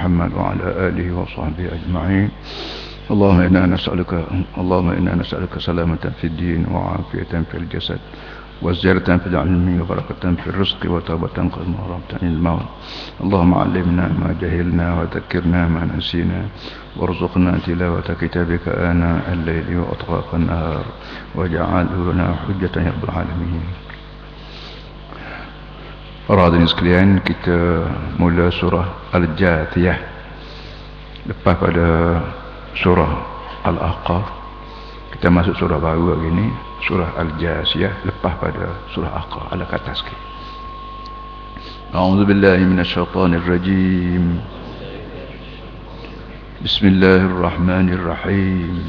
محمد وعلى آله وصحبه أجمعين. اللهم إنا نسألك اللهم إنا نسألك سلامة في الدين وعافية في الجسد وزيادة في العلم وبركة في الرزق وتوبة قد مربت عن الموت. اللهم علمنا ما جهلنا وذكرنا ما نسينا وارزقنا تلاوة كتابك آناء الليل وأطراف النهار واجعله حجة يا رب العالمين. Hadirin sekalian, kita mula surah Al-Jathiyah. Lepas pada surah Al-Aqaf, kita masuk surah baru hari ini, surah Al-Jathiyah lepas pada surah Al-Aqaf ala kata sikit. A'udzu billahi minasyaitonir rajim. Bismillahirrahmanirrahim.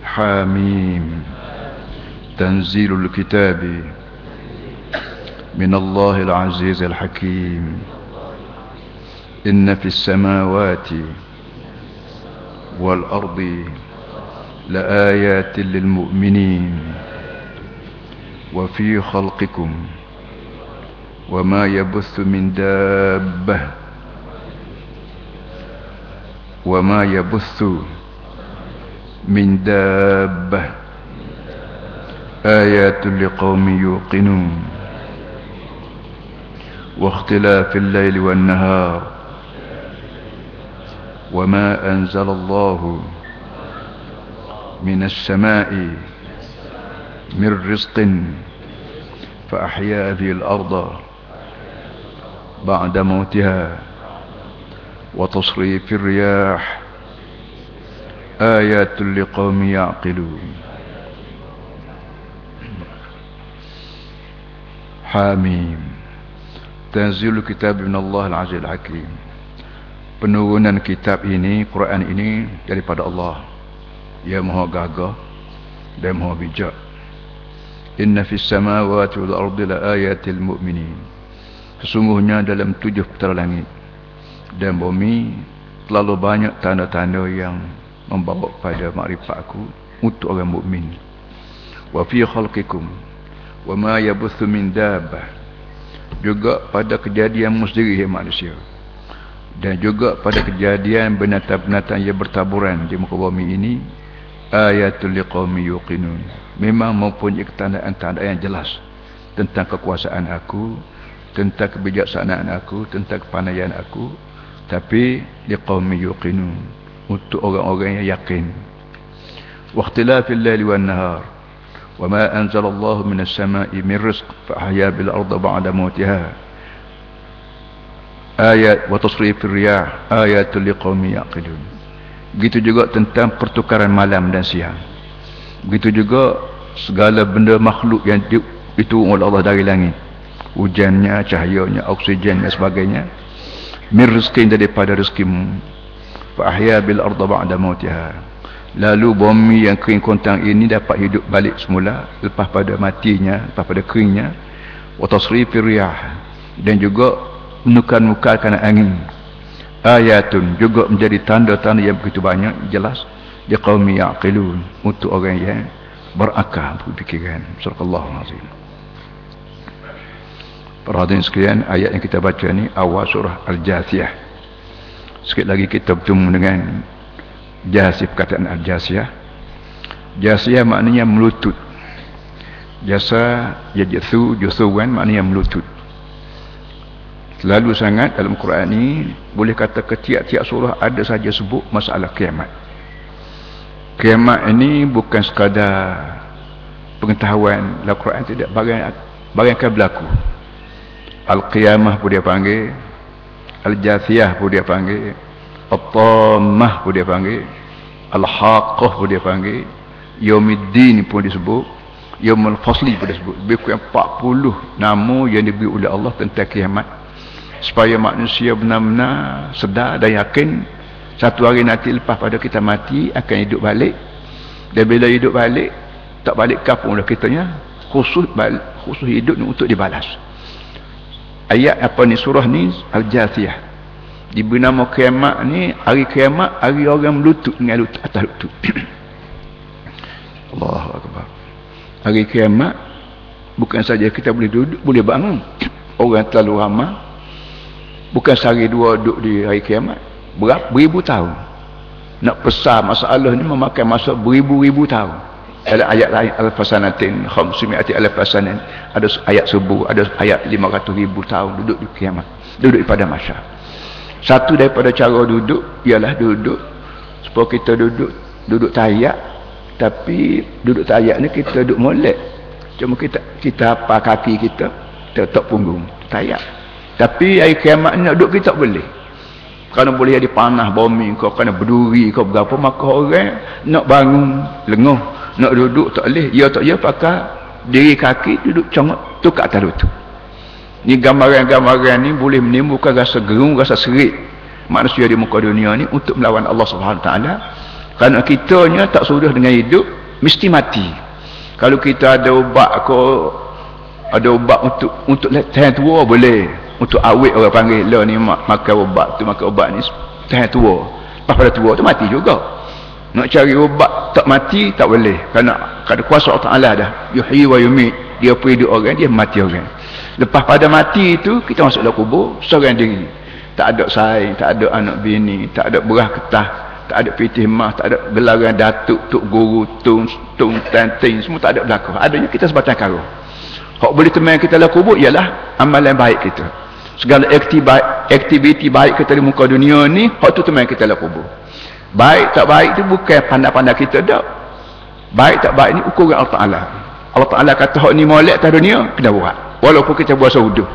Hamim. Tanzilul kitabi من الله العزيز الحكيم. إن في السماوات والأرض لآيات للمؤمنين. وفي خلقكم وما يبث من دابة. وما يبث من دابة. آيات لقوم يوقنون. واختلاف الليل والنهار وما أنزل الله من السماء من رزق فأحيا به الأرض بعد موتها وتصريف الرياح آيات لقوم يعقلون. حاميم. Tanzilul kitab min Allah al-Aziz al-Hakim Penurunan kitab ini, Quran ini daripada Allah. Yang maha gagah dan maha bijak. Inna fis samawati wal ardi la ayatil mu'minin. Sesungguhnya dalam tujuh petara langit Dan bumi Terlalu banyak tanda-tanda yang Membawa pada makrifat aku Untuk orang mukmin. Wa fi khalqikum Wa ma yabuthu min dabah juga pada kejadian ya manusia. Dan juga pada kejadian binatang-binatang yang bertaburan di muka bumi ini ayatul liqaumi yuqinun. Memang mempunyai ketandaan-tandaan yang jelas tentang kekuasaan aku tentang kebijaksanaan aku tentang kepandaian aku tapi liqaumi yuqinun untuk orang-orang yang yakin. Waqtilafil laili wan nahar وما أنزل الله من السماء من رزق فأحيا بالأرض بعد موتها آيات وتصريف الرياح آيات لقوم يعقلون begitu juga tentang pertukaran malam dan siang begitu juga segala benda makhluk yang itu oleh Allah dari langit hujannya, cahayanya, oksigen dan sebagainya min rizkin daripada rizkimu fa ahya bil arda ba'da mautiha Lalu bumi yang kering kontang ini dapat hidup balik semula lepas pada matinya, lepas pada keringnya. Watasrifir riyah dan juga menukar-nukarkan angin. Ayatun juga menjadi tanda-tanda yang begitu banyak jelas di kaum yaqilun untuk orang yang berakal berfikiran. Subhanallahu azim. Para hadirin sekalian, ayat yang kita baca ni awal surah Al-Jathiyah. Sikit lagi kita bertemu dengan Jasih perkataan al-jasiyah. Jasiyah maknanya melutut. Jasa Yajithu Juthuwan maknanya melutut. Selalu sangat dalam Quran ini Boleh kata ketiak-tiak surah Ada saja sebut masalah kiamat. Kiamat ini bukan sekadar Pengetahuan dalam Quran tidak. Bagian, bagian akan berlaku. Al-Qiyamah pun dia panggil Al-Jathiyah pun dia panggil At-Tammah pun dia panggil. Al-Haqqah pun dia panggil. Yawmiddin pun disebut. Yawmul Fasli pun disebut Lebih kurang 40 nama yang diberi oleh Allah tentang kiamat. Supaya manusia benar-benar sedar dan yakin Satu hari nanti lepas pada kita mati akan hidup balik. Dan bila hidup balik Tak balik kapung dah kitanya Khusus, balik, khusus hidup ni untuk dibalas. Ayat apa ni surah ni? Al-Jathiyah diberi nama kiamat ni hari kiamat hari orang melutut dengan lutut atas lutut. Allahu akbar. Hari kiamat bukan saja kita boleh duduk boleh bangun. Orang terlalu ramai. Bukan sehari dua duduk di hari kiamat berapa beribu tahun. Nak pesah masalah ni memakai masa beribu-ribu tahun. Ada ayat lain al-fasanatin khamsimiati al-fasanin ada ayat subuh ada ayat 500 ribu tahun duduk di kiamat duduk pada masyarakat satu daripada cara duduk ialah duduk. Supaya kita duduk duduk tayak tapi duduk tayak ni kita duduk molek. Cuma kita kita apa kaki kita tetap punggung tayak tapi air kiamat ni duduk kita tak boleh. Kerana boleh jadi panah bumi kau kena berduri kau berapa maka orang nak bangun lenguh nak duduk tak boleh. Ya tak ya pakai diri kaki duduk congok tu kat atas lutut ni gambaran-gambaran ni boleh menimbulkan rasa gerung rasa serik manusia di muka dunia ni untuk melawan Allah Subhanahu taala. Kerana kitanya tak sudah dengan hidup mesti mati. Kalau kita ada ubat ko ada ubat untuk untuk tahan tua boleh. Untuk awet orang panggil lah ni makan ubat tu makan ubat ni tahan tua. Lepas pada tua tu mati juga. Nak cari ubat tak mati tak boleh. Kerana kada kuasa Allah Taala dah. Yuhyi wa yumit. Dia pergi hidup orang dia mati orang lepas pada mati itu kita masuk dalam kubur seorang diri. Tak ada saing tak ada anak bini tak ada berah ketah tak ada pitih mah tak ada gelaran datuk tuk guru tung tung tanting semua tak ada berlaku adanya kita sebatang karo hak boleh teman kita dalam kubur ialah amalan baik kita. Segala aktiviti baik kita di muka dunia ni hak tu teman kita dalam kubur. Baik tak baik itu bukan pandai-pandai kita tak baik tak baik ni ukuran Allah Ta'ala. Allah Ta'ala kata hak ni molek atas dunia kena buat walaupun kita buat seuduh.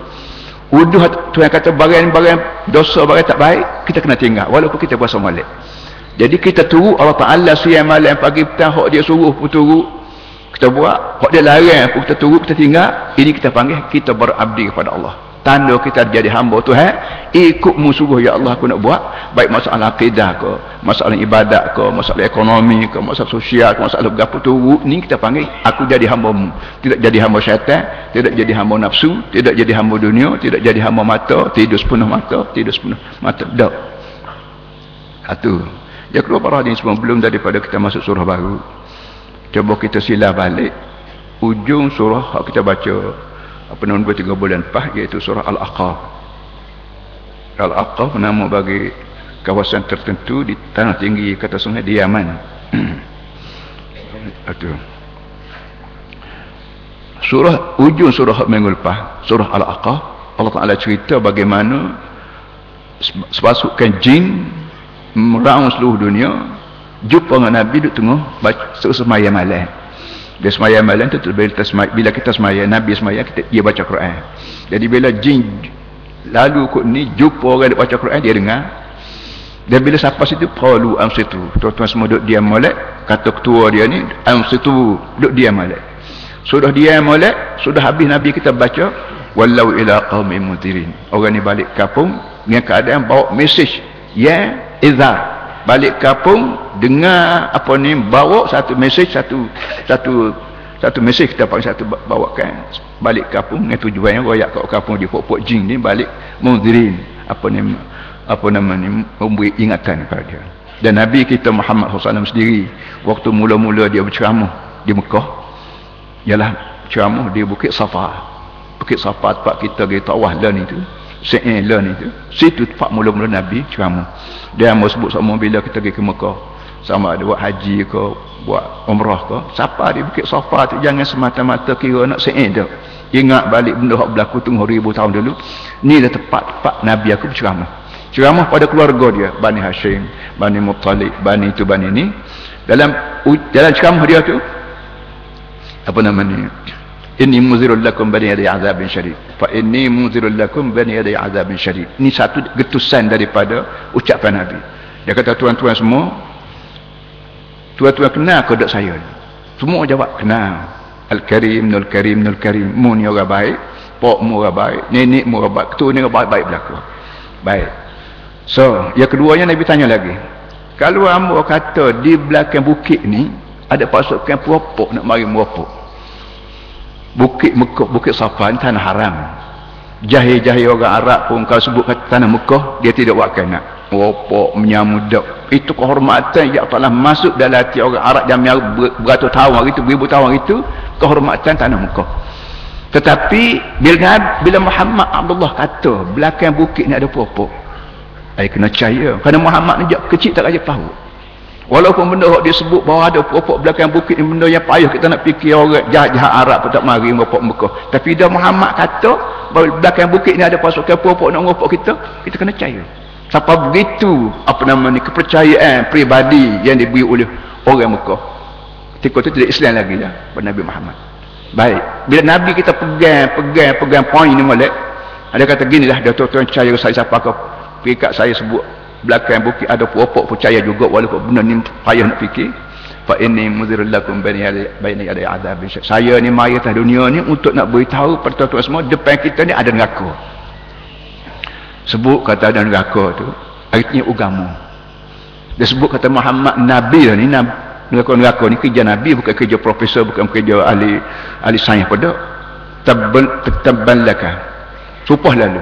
Uduh Tuhan kata barang-barang dosa barang tak baik kita kena tinggal. Walaupun kita buat molek jadi kita tunggu Allah Ta'ala siang malam pagi petang hak dia suruh pun tunggu. Kita buat hak dia larang pun kita tunggu kita tinggal. Ini kita panggil kita berabdi kepada Allah tanda kita jadi hamba Tuhan ikut musuh ya Allah aku nak buat. Baik masalah akidah ke masalah ibadat ke masalah ekonomi ke masalah sosial ke masalah berapa tu ni kita panggil aku jadi hamba mu. Tidak jadi hamba syaitan tidak jadi hamba nafsu tidak jadi hamba dunia tidak jadi hamba mata tidur sepenuh mata tidur sepenuh mata. Tak satu ya keluar para hadis sebelum daripada kita masuk surah baru cuba kita silah balik. Ujung surah kita baca dua tiga bulan lepas iaitu surah Al-Aqaf. Al-Aqaf nama bagi kawasan tertentu di tanah tinggi kata sungai di Yaman. Itu. Surah ujung surah minggu lepas surah Al-Aqaf Allah Ta'ala cerita bagaimana sepasukan jin meraung seluruh dunia jumpa dengan Nabi di tengah semayam malam dia semayang malam tu bila kita semayang Nabi semayang kita, dia baca Quran. Jadi bila jin lalu kot ni jumpa orang dia baca Quran dia dengar. Dan bila sampai situ qalu amsitu tuan-tuan semua duduk diam molek. Kata ketua dia ni amsitu duduk diam molek. Sudah diam molek sudah habis Nabi kita baca wallau ila qaumi mutirin. Orang ni balik kampung dengan keadaan bawa mesej ya izar balik kampung dengar apa ni bawa satu mesej satu satu satu mesej kita panggil satu bawakan. Balik kampung dengan tujuannya royak kat kampung di pokok jin ni balik munzirin apa ni apa nama ni memberi ingatan kepada dia. Dan Nabi kita Muhammad SAW sendiri waktu mula-mula dia berceramah di Mekah ialah ceramah di Bukit Safa. Bukit Safa tempat kita pergi tawah lah ni tu Se'in lah ni tu situ tempat mula-mula Nabi ceramah. Dia mau sebut sama bila kita pergi ke Mekah. Sama ada buat haji ke buat umrah ke. Siapa di Bukit Safa tu jangan semata-mata kira nak se'in tu ingat balik benda yang berlaku tunggu ribu tahun dulu. Ni dah tepat-tepat Nabi aku berceramah. Ceramah pada keluarga dia Bani Hashim Bani Muttalib Bani itu Bani ini dalam dalam ceramah dia tu apa namanya inni muzirul lakum bani yadai azabin syarif fa inni muzirul lakum bani yadai azabin syarif ini satu getusan daripada ucapan Nabi. Dia kata tuan-tuan semua tuan-tuan kenal ke tak saya semua jawab kenal. Al-Karim, Nul Karim, Nul Karim. Mu ni orang baik pok mu orang baik nenek mu orang baik ketua ni orang baik, baik berlaku. Baik. So yang keduanya Nabi tanya lagi kalau amba kata di belakang bukit ni ada pasukan puapok nak mari muapok Bukit Mekah, Bukit Safa tanah haram. Jahil-jahil orang Arab pun kalau sebut kata tanah Mekah, dia tidak buat kena. Wopok menyamudak. Itu kehormatan yang telah masuk dalam hati orang Arab yang beratus tahun hari itu, beribu tahun itu, kehormatan tanah Mekah. tetapi bila bila Muhammad Abdullah kata belakang bukit ni ada pokok ai kena percaya kerana Muhammad ni kecil tak aja tahu walaupun benda yang disebut bahawa ada pokok belakang bukit ni benda yang payah kita nak fikir orang jahat-jahat Arab pun tak mari ngopok Mekah. Tapi dah Muhammad kata belakang bukit ni ada pasukan pokok nak ngopok kita kita kena percaya. Siapa begitu apa nama ni kepercayaan pribadi yang diberi oleh orang Mekah. Ketika itu tidak Islam lagi ya Nabi Muhammad. Baik bila Nabi kita pegang pegang pegang poin ni molek ada kata gini lah dia tuan-tuan percaya saya siapa ke pergi saya sebut belakang bukit ada pokok percaya juga walaupun benda ni payah nak fikir. Fa inni mudhirul lakum baina baina yaday adab saya ni mai atas dunia ni untuk nak beritahu pada tuan-tuan semua depan kita ni ada neraka. Sebut kata ada neraka tu artinya agama dia sebut kata Muhammad Nabi lah ni Nabi neraka-neraka ni kerja Nabi bukan kerja profesor bukan kerja ahli ahli sains pada tabban tabban laka. Supah lalu.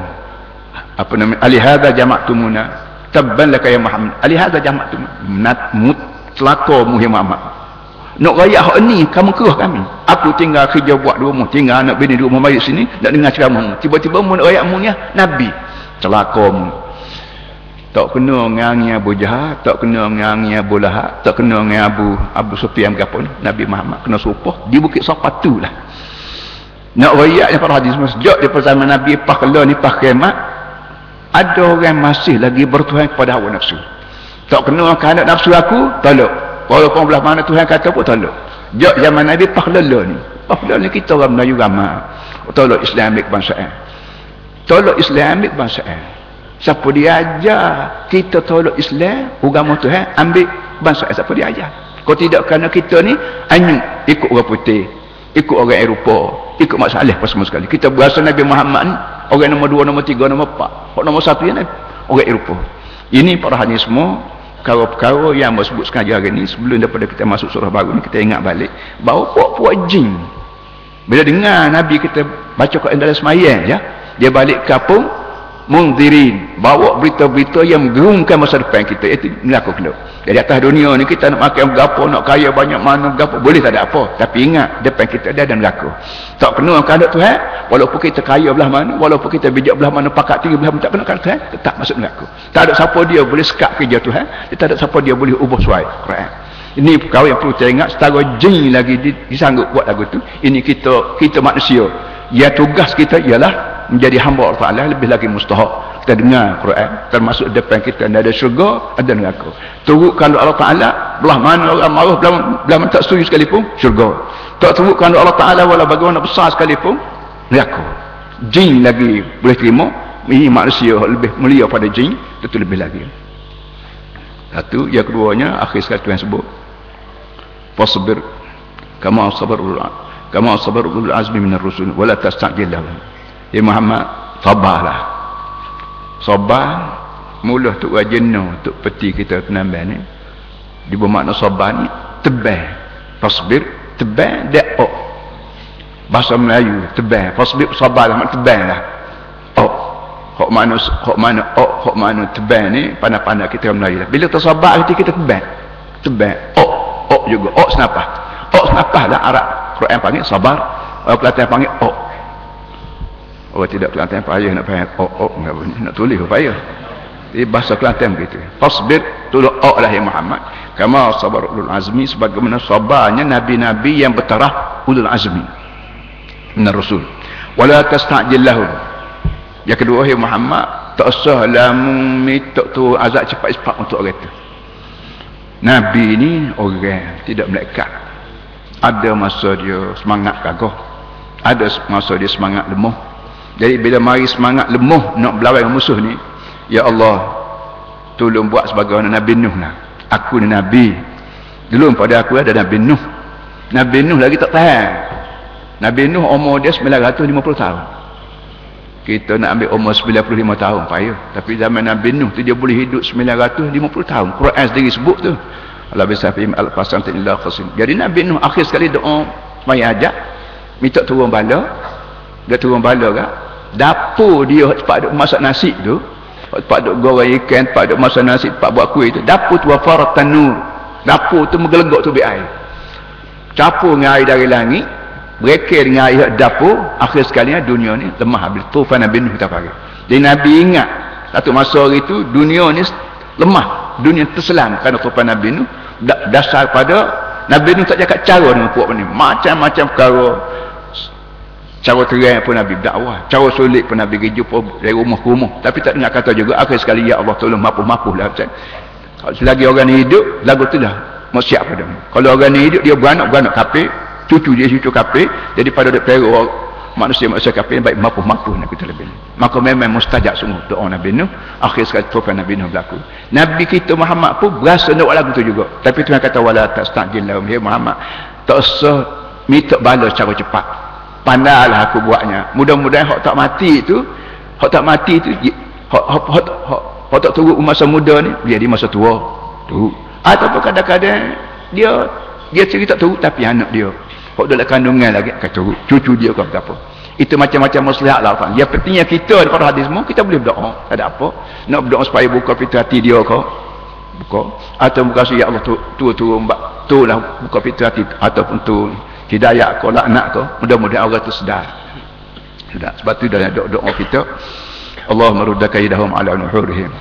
Apa nama ali hadza jama'tumuna tabban laka ya Muhammad. Ali hadza jama'tum nat mut celaka mu ya Muhammad. Nak raya hak ni kamu kerah kami. Aku tinggal kerja buat dua rumah tinggal anak bini dua rumah mari sini nak dengar ceramah tiba-tiba mu nak raya mu ni nabi. Celaka mu. Tak kena dengan Abu Jahal tak kena dengan Abu Lahab tak kena dengan Abu Abu Sufyan ke apa Nabi Muhammad kena supah di bukit Safatu lah nak rakyatnya para hadis sejak di zaman Nabi Pakla ni Pak Kemat ada orang masih lagi bertuhan kepada hawa nafsu. Tak kena kehendak nafsu aku tolak walaupun belah mana Tuhan kata pun tolak sejak zaman Nabi Pakla ni. Pakla ni kita orang Melayu ramah tolak Islamik bangsaan tolak Islamik bangsaan siapa dia ajar kita tolak Islam agama Tuhan ambil bangsa siapa dia ajar? Kalau tidak kerana kita ni anyu ikut orang putih ikut orang Eropah ikut masalah apa semua sekali. Kita berasa Nabi Muhammad ni orang nombor dua nombor tiga nombor empat. Orang nombor satu ni orang Eropah. Ini para hadis semua perkara-perkara yang sebut sekali hari ni sebelum daripada kita masuk surah baru ni kita ingat balik bahawa puak-puak jin. Bila dengar Nabi kita baca kat dalam semayang ya dia balik kampung mundirin bawa berita-berita yang menggerungkan masa depan kita. Itu neraka kena. Jadi atas dunia ni kita nak makan berapa nak kaya banyak mana berapa boleh tak ada apa. Tapi ingat depan kita ada dan neraka tak kena keadaan Tuhan walaupun kita kaya belah mana walaupun kita bijak belah mana pakat tinggi belah mana tak kena keadaan Tuhan tetap masuk neraka. Tak ada siapa dia boleh sekat kerja Tuhan tak ada siapa dia boleh ubah suai. Quran. Ini perkara yang perlu kita ingat. Setara jin lagi disanggup buat lagu tu. Ini kita kita manusia. Ya tugas kita ialah menjadi hamba Allah Ta'ala lebih lagi mustahak. Kita dengar Quran termasuk depan kita ada syurga ada neraka. Turut kalau Allah Ta'ala belah mana orang marah belah, belah tak setuju sekalipun syurga. Tak turut kalau Allah Ta'ala walau bagaimana besar sekalipun neraka. Jin lagi boleh terima ini manusia lebih mulia pada jin itu lebih lagi. Satu yang keduanya akhir sekali yang sebut fasbir kama sabar kama sabar azmi minar rusul wala tastajil lahum Ya Muhammad sabarlah sabar mula tu jenuh untuk peti kita penambahan ni. Di bermakna sabar ni tebal. Tasbir tebal dak ok. Bahasa Melayu tebal. Sabar lah tebal lah. Ok. Hok mana hok mana ok hok mana tebal ni pandai-pandai kita Melayu lah. Bila tersabar hati kita tebal. Tebal. Ok. Ok juga. Ok senapah. Ok senapah lah Arab. Quran panggil sabar orang Kelantan panggil ok Orang tidak Kelantan payah nak payah oh oh enggak boleh nak tulis payah. Ini bahasa Kelantan begitu. Fasbir tulu oh lah ya Muhammad. Kama sabar ulul azmi sebagaimana sabarnya nabi-nabi yang bertaraf ulul azmi. Minar rasul. Wala tasta'jil lahum. Yang kedua ya Muhammad tak usah lamu minta tu azab cepat-cepat untuk orang itu. Nabi ni orang tidak melekat. Ada masa dia semangat kagah. Ada masa dia semangat lemah jadi bila mari semangat lemuh nak berlawan dengan musuh ni ya Allah tolong buat sebagai Nabi Nuh lah. Aku ni Nabi. Dulu pada aku ada Nabi Nuh. Nabi Nuh lagi tak tahan. Nabi Nuh umur dia 950 tahun. Kita nak ambil umur 95 tahun payah tapi zaman Nabi Nuh tu dia boleh hidup 950 tahun. Quran sendiri sebut tu. Allah bisa fahim al-fasan ta'illah khasim jadi Nabi Nuh akhir sekali doa semaya ajak. Minta turun bala. Dia turun bala kan dapur dia tempat duk masak nasi tu tempat duk goreng ikan tempat duk masak nasi tempat buat kuih tu dapur tu wafarat tanur. Dapur tu menggelegok tu air. Campur dengan air dari langit berekir dengan air dapur akhir sekali dunia ni lemah habis. Tufan Nuh kita panggil jadi Nabi ingat satu masa hari tu dunia ni lemah dunia terselam kerana tufan Nabi Nuh. Dasar pada Nabi Nuh tak cakap cara dengan puak ni. Macam-macam perkara cara terang pun Nabi dakwah. Cara sulit pun Nabi pergi jumpa dari rumah ke rumah. Tapi tak dengar kata juga akhir sekali ya Allah tolong mapuh-mapuh lah selagi orang ni hidup lagu tu dah siap pada kalau orang ni hidup dia beranak-beranak kapir cucu dia cucu kafir jadi pada dia perok manusia-manusia kafir baik mampu-mampu nak kita lebih. Maka memang mustajab sungguh doa Nabi Nuh. Akhir sekali tuan Nabi Nuh berlaku. Nabi kita Muhammad pun berasa nak lagu tu juga. Tapi Tuhan kata wala tastajil lahum ya Muhammad. Tak usah minta balas secara cepat pandailah aku buatnya mudah-mudahan hak tak mati tu hak tak mati tu hak hak hak, hak, hak tak turut masa muda ni dia di masa tua tu ataupun kadang-kadang dia dia cerita tu tapi anak dia Kok dalam kandungan lagi kata cucu dia ke apa. Itu macam-macam maslahat lah. Yang pentingnya kita daripada hadis semua kita boleh berdoa. Tak ada apa. Nak berdoa supaya buka pintu hati dia ke. Buka. Atau buka ya Allah tu tu tu mbak tu lah buka pintu hati ataupun tu hidayah ke laknat ke. Mudah-mudahan orang tu sedar. Sedar. Sebab tu dalam doa-doa kita Allahumma rudda kaidahum ala nuhurihim.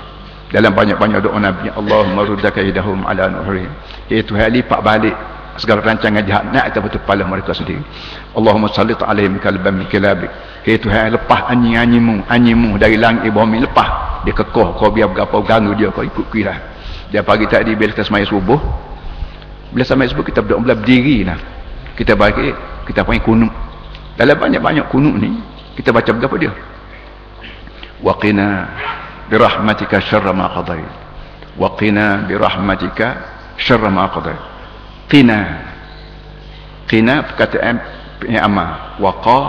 Dalam banyak-banyak doa Nabi Allahumma rudda kaidahum ala nuhurihim. Iaitu hal lipat balik segala rancangan jahat nak atas betul kepala mereka sendiri Allahumma sallit alaihim kalban min kilabik hey Tuhan lepas anjing-anjingmu anjingmu dari langit bumi lepas dia kekoh kau biar berapa ganggu dia kau ikut kira dia pagi tadi bila kita semaya subuh bila semaya subuh kita berdoa berdiri lah kita bagi kita punya kunuk. Dalam banyak-banyak kunuk ni kita baca berapa dia? Waqina birahmatika syarra ma qadai waqina birahmatika syarra ma qadai qina. Qina perkataan yang amal. Waqa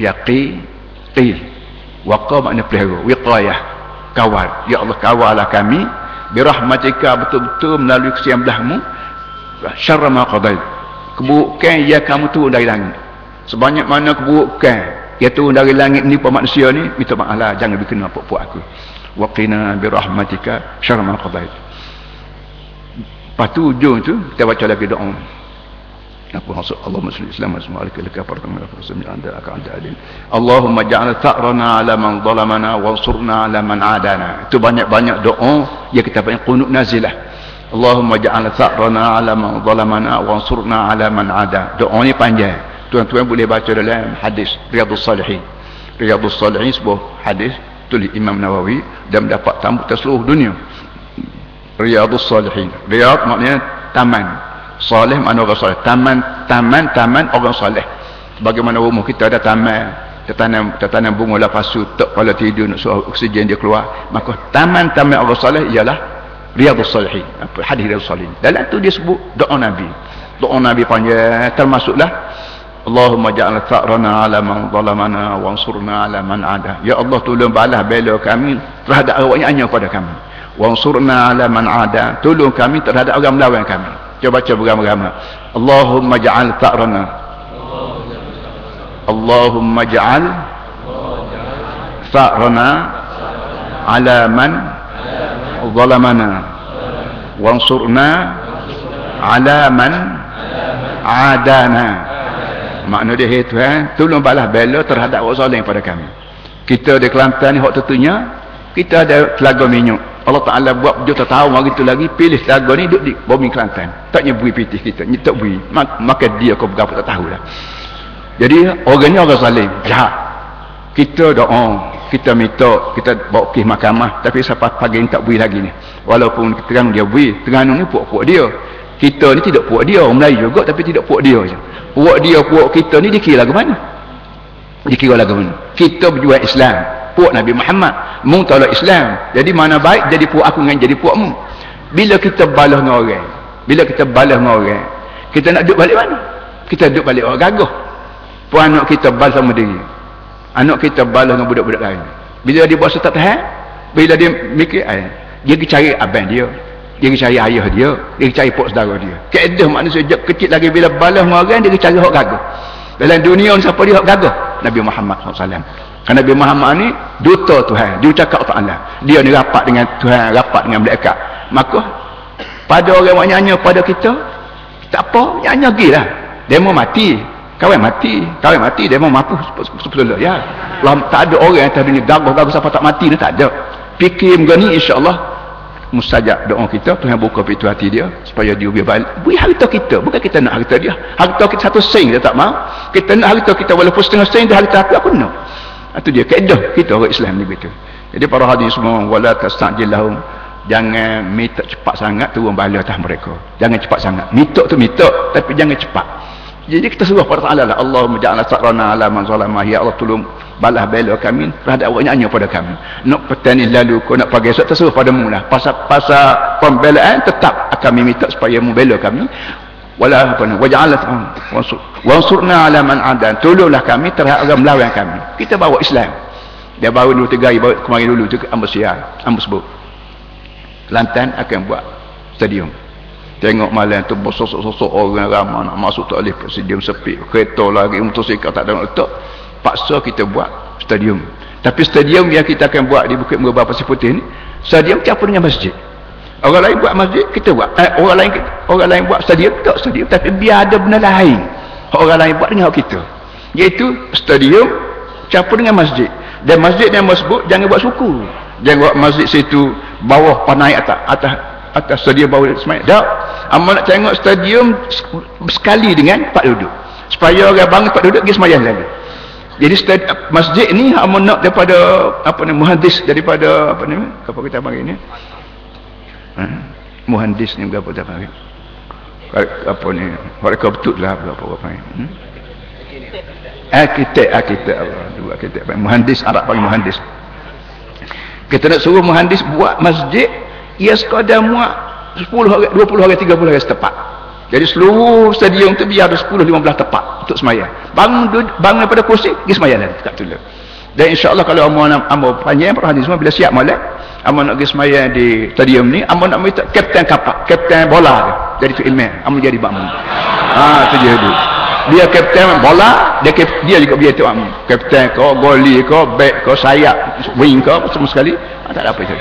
yaqi qi waqa makna pelihara wiqayah kawal. Ya Allah kawalah kami. Birahmatika betul-betul melalui kesian belahmu. Syarra ma qadait keburukan ya kamu turun dari langit sebanyak mana keburukan ya turun dari langit ni pun manusia ni minta maaf lah jangan bikin apa-apa aku waqina birahmatika syarra ma qadait Lepas tu ujung tu kita baca lagi doa. Apa maksud Allahumma salli Islam wa sallim alaihi wa sallam ala rasulillah anda akan anda adil. Allahumma ja'al tha'rana ala man zalamana wa ansurna ala man adana. Itu banyak-banyak doa yang kita banyak qunut nazilah. Allahumma ja'al tha'rana ala man zalamana wa ansurna ala man ada. Doa ni panjang. Tuan-tuan boleh baca dalam hadis Riyadhus Salihin. Riyadhus Salihin sebuah hadis tulis Imam Nawawi dan mendapat tamu seluruh dunia. Riyadus Salihin. Riyad maknanya taman. Salih makna orang salih. Taman, taman, taman orang salih. Bagaimana rumah kita ada taman. Kita tanam, kita tanam bunga lepas tu, tak kepala tidur, nak suruh oksigen dia keluar. Maka taman-taman orang salih ialah Riyadus Salihin. Apa? Hadis Riyadus Salihin. Dalam tu dia sebut doa Nabi. Doa Nabi panjang. Termasuklah. Allahumma ja'al tha'rana ala man zalamana wa ansurna ala man ada. Ya Allah tolong balas bela kami terhadap awaknya hanya pada kami wansurna ala man ada tolong kami terhadap orang melawan kami cuba baca beramai-ramai Allahumma ja'al ta'rana Allahumma ja'al ta'rana ala man zalamana. Wansurna ala man adana. Makna dia itu eh? tolong balas bela terhadap orang zalim pada kami. Kita di Kelantan ni hak tentunya kita ada telaga minyak Allah Ta'ala buat juta tahun hari tu lagi pilih telaga ni duduk di bumi Kelantan. Tak nyebui pitih kita tak bui maka dia kau berapa tak tahu lah jadi orang ni orang salim jahat. Kita doa kita minta kita bawa pergi mahkamah tapi sampai pagi ni tak bui lagi ni. Walaupun terang dia bui terang ni puak-puak dia. Kita ni tidak puak dia orang Melayu juga tapi tidak puak dia je puak dia puak kita ni dikira lagu mana? Dikira lagu mana? Kita berjuang Islam puak Nabi Muhammad. Mu tolak Islam jadi mana baik jadi puak aku dengan jadi puakmu bila kita balas dengan orang bila kita balas dengan orang kita nak duduk balik mana? Kita duduk balik orang gagah. Pun anak kita balas sama diri anak kita balas dengan budak-budak lain bila dia buat tak tahan bila dia mikir eh, dia pergi cari abang dia dia pergi cari ayah dia dia pergi cari pok saudara dia keedah manusia sejak kecil lagi bila balas dengan orang dia pergi cari hak gagah dalam dunia ni siapa dia hak gagah Nabi Muhammad SAW kerana Nabi Muhammad ni duta Tuhan. Dia cakap Allah. Dia ni rapat dengan Tuhan, rapat dengan malaikat. Maka pada orang yang nyanyi pada kita, tak apa, nyanyi lagi lah. Dia mau mati. Kawan mati. Kawan mati dia mau mampu sebetulnya ya. Lam, tak ada orang yang tak dunia. Gagah-gagah siapa tak mati dia tak ada. Fikir begini insyaAllah mustajab doa kita Tuhan buka pintu hati dia supaya dia biar balik beri harta kita. Bukan kita nak harta dia. Harta kita satu sen dia tak mau kita nak harta kita walaupun setengah sen dia harta aku aku nak. Itu dia kaedah kita orang Islam ni begitu jadi para hadis semua wala tastajilahum. Jangan minta cepat sangat turun bala atas mereka. Jangan cepat sangat. Minta tu minta tapi jangan cepat jadi kita suruh pada Ta'ala lah Allahumma ja'ala sa'rana ala man zalamah Ya Allah tolong balas bela kami terhadap awaknya pada kami. Nak petani lalu kau nak pagi esok tersuruh pada mula pasal pasal pembelaan tetap kami minta supaya membela kami. Wala apa ni waja'ala wansurna ala man adan. Tolonglah kami terhadap orang melawan kami. Kita bawa Islam. Dia bawa dulu tiga hari kemarin dulu tu siar ambus sebut. Kelantan akan buat stadium tengok malam tu bersosok-sosok orang ramai nak masuk tak boleh stadium sepi. Kereta lagi motosikal tak ada. Letak paksa kita buat stadium. Tapi stadium yang kita akan buat di Bukit Merah Pasir Putih ni stadium siapa dengan masjid? Orang lain buat masjid kita buat. Eh, orang lain orang lain buat stadium tak stadium. Tapi biar ada benda lain. Orang lain buat dengan kita. Iaitu stadium siapa dengan masjid? Dan masjid yang sebut jangan buat suku. Jangan buat masjid situ bawah panai atas atas atas stadium bawah semayang tak amal nak tengok stadium sekali dengan tempat duduk. Supaya orang bangun tempat duduk pergi semayang lagi jadi masjid ni amal nak daripada apa ni muhandis daripada apa ni apa kita panggil ni? Ha? muhandis ni berapa kita panggil? Apa ni mereka betul lah berapa apa ni hmm? arkitek arkitek apa dua arkitek muhandis Arab panggil muhandis kita nak suruh muhandis buat masjid ia sekadar muat 10 hari 20 hari 30 hari setepat jadi seluruh stadium tu biar ada 10 15 tepat untuk semayang. Bangun bangun daripada kursi pergi semayang lagi dekat tula. Dan insyaAllah kalau amal amal panjang perhatian semua bila siap malam amal nak pergi semayang di stadium ni amal nak minta kapten kapak kapten bola dia. Jadi tu ilmiah amal jadi bakmu ha tu dia dulu dia kapten bola dia dia juga dia tu kapten ko goli ko back ko sayap wing ko semua sekali. Ha, tak ada apa itu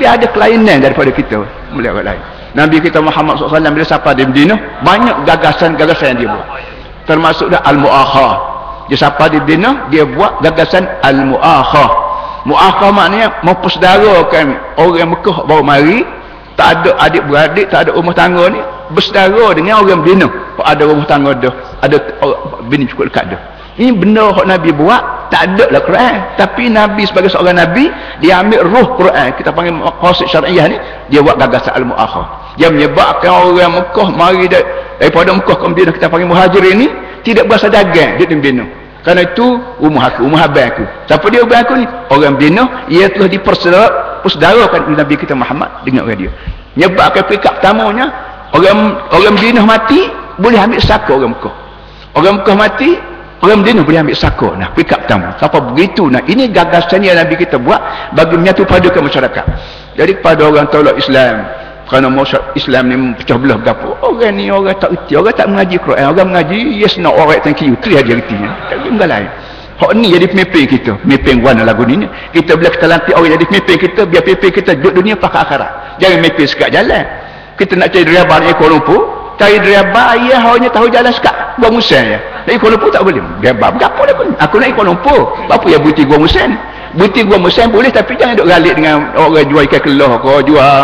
dia ada kelainan daripada kita melihat orang lain. Nabi kita Muhammad SAW bila sapa di Medina banyak gagasan-gagasan yang dia buat. Termasuk Al-Mu'akha dia sapa di Medina dia buat gagasan Al-Mu'akha Mu'akha maknanya mempersedarakan orang Mekah baru mari tak ada adik-beradik tak ada rumah tangga ni bersedara dengan orang Medina ada rumah tangga dah ada bini cukup dekat dah ini benda yang Nabi buat tak ada lah Quran. Tapi Nabi sebagai seorang Nabi dia ambil ruh Quran. Kita panggil qasid syariah ni dia buat gagasan al-mu'akhah dia menyebabkan orang Mekah mari daripada Mekah ke Medina kita panggil muhajir ini tidak berasa dagang di Medina kerana itu rumah aku rumah abang aku. Siapa dia abang aku ni? Orang Medina ia telah dipersedarakan Nabi kita Muhammad dengan orang dia. Menyebabkan perikap pertamanya orang orang Medina mati boleh ambil saka orang Mekah. Orang Mekah mati Orang Medina boleh ambil sako. Nah, pick up tamu. Siapa begitu? Nah, ini gagasan yang Nabi kita buat bagi menyatu pada masyarakat. Jadi kepada orang tolak Islam, kerana masyarakat Islam ni pecah belah berapa. Orang ni orang tak reti. Orang tak mengaji Quran. Orang mengaji, yes, no, alright, thank you. Itu dia reti. Tak ada lain. Hak ni jadi pemimpin kita. Pemimpin warna lagu ni. Kita bila kita lantik orang jadi pemimpin kita, biar pemimpin kita duduk dunia pakai akhirat. Jangan pemimpin sekat jalan. Kita nak cari ni Kuala Lumpur, cari driver, ia hanya tahu jalan sekat. Buat musim ya. Dari Kuala Lumpur tak boleh. Dia bab apa dia pun. Aku naik Kuala Lumpur. Apa yang buti gua musim? Buti gua musim boleh tapi jangan duk galik dengan orang jual ikan keloh kau jual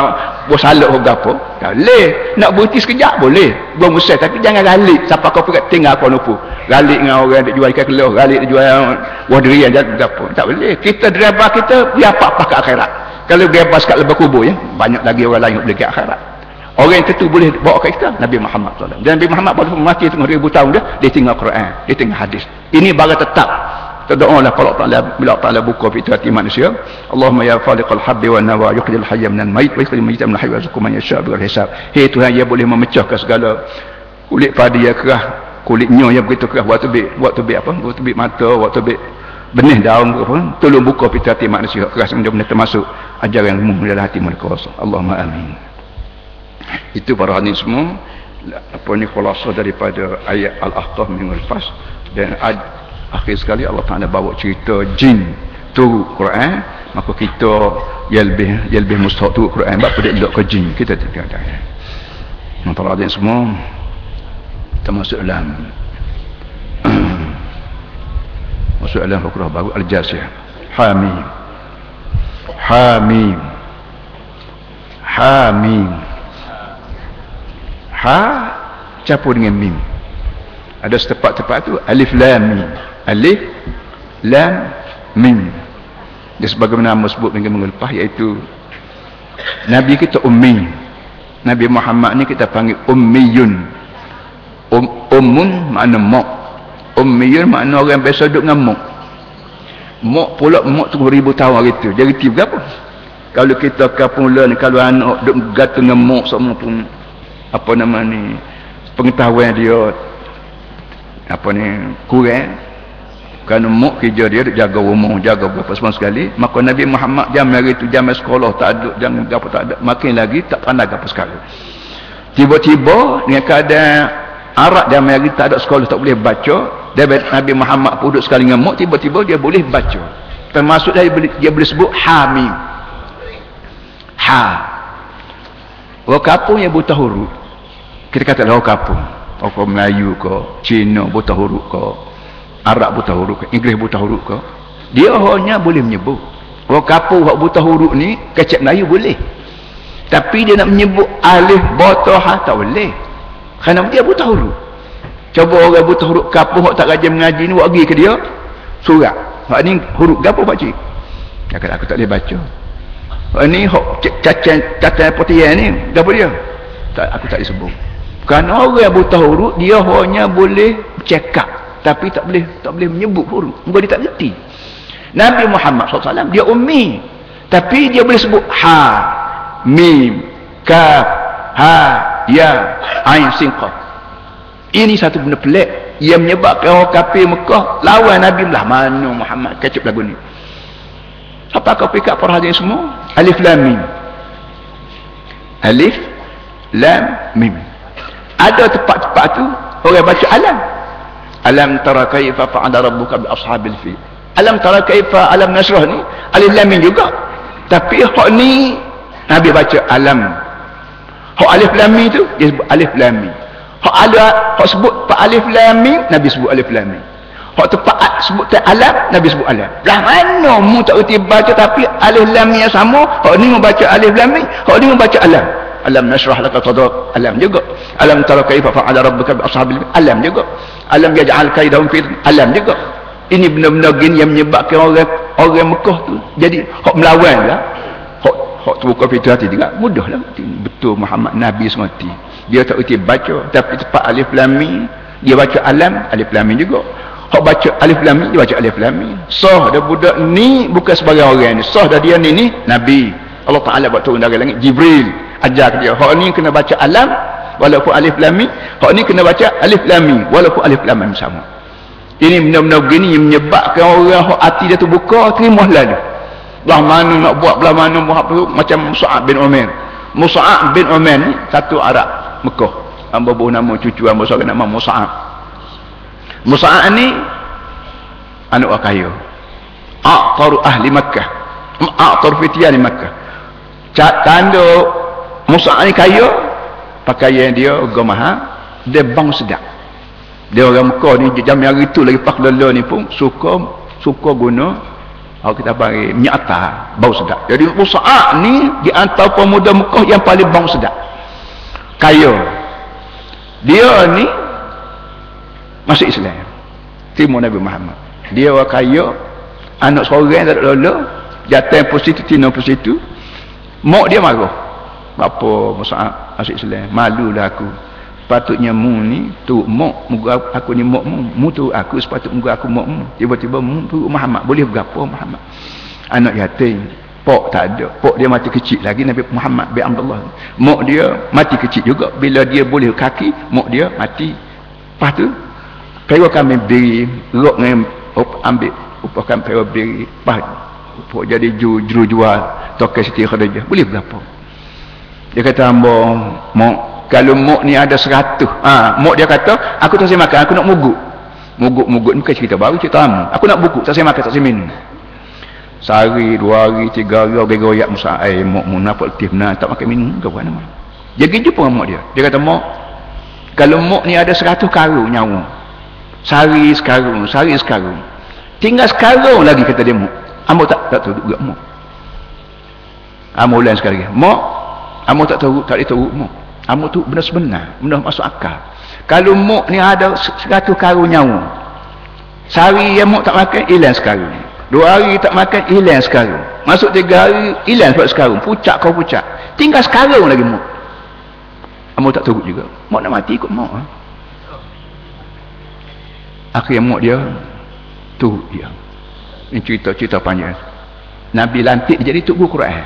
buah salak ke apa. Tak boleh. Nak buti sekejap boleh. Gua musim tapi jangan galik sampai kau pergi tinggal Kuala Lumpur. Galik dengan orang yang jual ikan keloh, galik jual buah durian dan apa. Tak boleh. Kita driver kita biar apa-apa ke akhirat. Kalau bebas kat lebah kubur ya, banyak lagi orang lain boleh ke akhirat. Orang yang tentu boleh bawa ke kita Nabi Muhammad SAW. Dan Nabi Muhammad walaupun mati tengah ribu tahun dia, dia tinggal Quran, dia tinggal hadis. Ini bagai tetap. Terdoalah kalau Allah bila Allah buka fitrah hati manusia. Allahumma ya faliqal habbi wa nawa yuqdil hayya minal mayit wa yuqdil mayyita minal hayy wa yazku man yasha' bighayri hisab. Hei Tuhan ya boleh memecahkan segala kulit padi yang kerah, kulitnya yang begitu kerah waktu bi waktu bi apa? Waktu bi mata, waktu bi benih daun apa? Tolong buka fitrah hati manusia keras benda-benda termasuk ajaran ilmu dalam hati mereka. Allahumma amin itu para semua. Apa ni khulasa daripada ayat al-ahqaf minggu lepas dan ad, akhir sekali Allah Taala bawa cerita jin tu Quran. Maka kita yang lebih yang lebih mustahak tu Quran. Sebab dia duduk ke jin. Kita tidak ada para hadis semua termasuk dalam soalan hukum baru al-jasiyah. Hamim. Hamim. Hamim ha? Campur dengan mim. Ada setepat-tepat tu alif lam mim. Alif lam mim. Dia sebagaimana nama sebut minggu minggu lepas iaitu Nabi kita ummi. Nabi Muhammad ni kita panggil ummiyun. Um, ummun makna mok. Ummiyun makna orang biasa duduk dengan mok. Mok pula mok tu ribu tahun hari tu. Jadi tiba berapa kalau kita kapung kalau anak duduk gata dengan mok semua pun apa nama ni? Pengetahuan dia apa ni kurang. Kerana muk kerja dia jaga rumah jaga berapa semua sekali. Maka Nabi Muhammad jam hari itu jam sekolah tak ada jam apa tak ada makin lagi tak pandai apa sekali tiba-tiba dengan keadaan Arab jam hari tak ada sekolah tak boleh baca dia Nabi Muhammad pun duduk sekali dengan muk tiba-tiba dia boleh baca. Termasuk dia dia boleh sebut hamim ha orang kapung yang buta huruf. Kita kata orang kapung. Orang Melayu ke Cina buta huruf ke Arab buta huruf ke Inggeris buta huruf ke dia hanya boleh menyebut. Orang kapur yang buta huruf ni kecek Melayu boleh. Tapi dia nak menyebut alif buta ha tak boleh. Kerana dia buta huruf. Cuba orang buta huruf kapur yang tak rajin mengaji ni buat pergi ke dia surat. Hak ni huruf apa pakcik dia kata aku tak boleh baca hak ni cacat cacat potian ni apa dia? Tak, aku tak disebut kerana orang yang buta huruf dia hanya boleh cekap tapi tak boleh tak boleh menyebut huruf. Muka dia tak reti Nabi Muhammad SAW dia ummi. Tapi dia boleh sebut ha mim kaf ha ya ain sin qaf. Ini satu benda pelik. Yang menyebabkan orang kafir Mekah lawan Nabi lah. Mana Muhammad kecap lagu ni apa kau fikir perhatian semua? Alif lam mim. Alif lam mim. Ada tempat-tempat tu orang baca alam. Alam tara kaifa fa'ala rabbuka bi ashabil fil alam tara kaifa alam nasrah ni alif lam mim juga. Tapi hak ni nabi baca alam. Hak alif lam mim tu dia sebut alif lam mim. Hak ada hak sebut fa alif lam mim nabi sebut alif lam mim hak tepat sebut alam nabi sebut alam. Lah mana mu tak reti baca tapi alif lam yang sama hak ni membaca alif lam mim hak ni membaca alam. Alam nasrah laka sadrak alam juga. Alam tara kaifa fa'ala rabbuka bi ashabil alam juga. Alam yaj'al kaidahum fi alam juga. Ini benda-benda gini yang menyebabkan orang orang Mekah tu jadi hak melawan lah. Hak hak terbuka pintu hati juga. Mudah lah. Betul Muhammad Nabi semati. Dia tak erti baca tapi tepat alif lam dia baca alam alif lam juga hak baca alif lam mim dia baca alif lam mim. Sah dah budak ni bukan sebagai orang ni. Sah dah dia ni ni Nabi. Allah Ta'ala buat turun dari langit. Jibril ajar dia hak ni kena baca alam walaupun alif lam mim. Hak ni kena baca alif lam mim walaupun alif lam mim sama. Ini benda-benda begini yang menyebabkan orang hak hati dia terbuka terima lalu belah mana nak buat belah mana buat macam Musa'ab bin Umar Musa'ab bin Umar ni satu Arab Mekah. Hamba buah nama cucu hamba seorang nama Musa'ab Musa'ab ni anak kaya Aqtaru ahli Makkah. Aqtaru fitiyan Makkah. Tanda Musa'ab ni kaya pakaian dia mahal dia bang sedap. Dia orang Mekah ni jam hari tu lagi pak lele ni pun suka suka guna kalau kita panggil minyak atar bau sedap. Jadi usaha ni di antara pemuda Mekah yang paling bau sedap. Kaya dia ni masuk Islam. Timur Nabi Muhammad. Dia orang kaya anak seorang tak lele jatuh positif tina positif mak dia marah. Apa Musa'ab masuk Islam. Malulah aku. Patutnya mu ni tu mok muka aku ni mok mu. Mu tu aku sepatut muka aku mok mu. Tiba-tiba mu tu Muhammad. Boleh berapa Muhammad? Anak yatim pok tak ada. Pok dia mati kecil lagi Nabi Muhammad bin Abdullah. Mok dia mati kecil juga. Bila dia boleh kaki mok dia mati. Lepas tu kaya kami beri rok dengan ambil upakan kaya beri lepas pok jadi juru jual tokai siti khadijah. Boleh berapa? Dia kata hamba mok kalau mok ni ada seratus. Ha, mok dia kata aku tak makan aku nak muguk muguk muguk ni bukan cerita baru cerita lama. Aku nak buku tak makan tak minum. Sehari dua hari tiga hari orang goyak musa eh mok mu nak aktif nak tak makan minum. Ke apa nama dia pergi jumpa mok dia. Dia kata mok kalau mok ni ada seratus karung nyawa sehari sekarang sehari sekarang tinggal sekarang lagi kata dia mu amo tak tak tahu juga mu amo lain sekali mu amo tak tahu tak tahu mu amo tu benar sebenar benar masuk akal. Kalau mu ni ada seratus karun nyawa sehari yang mu tak makan hilang sekarang. Dua hari tak makan hilang sekarang. Masuk tiga hari hilang sebab sekarang. Pucak kau pucak. Tinggal sekarang lagi mu amo tak tahu juga. Mu nak mati ikut mu ha? Akhirnya mu dia tu dia. Ini cerita-cerita panjang. Nabi lantik jadi tu guru Quran.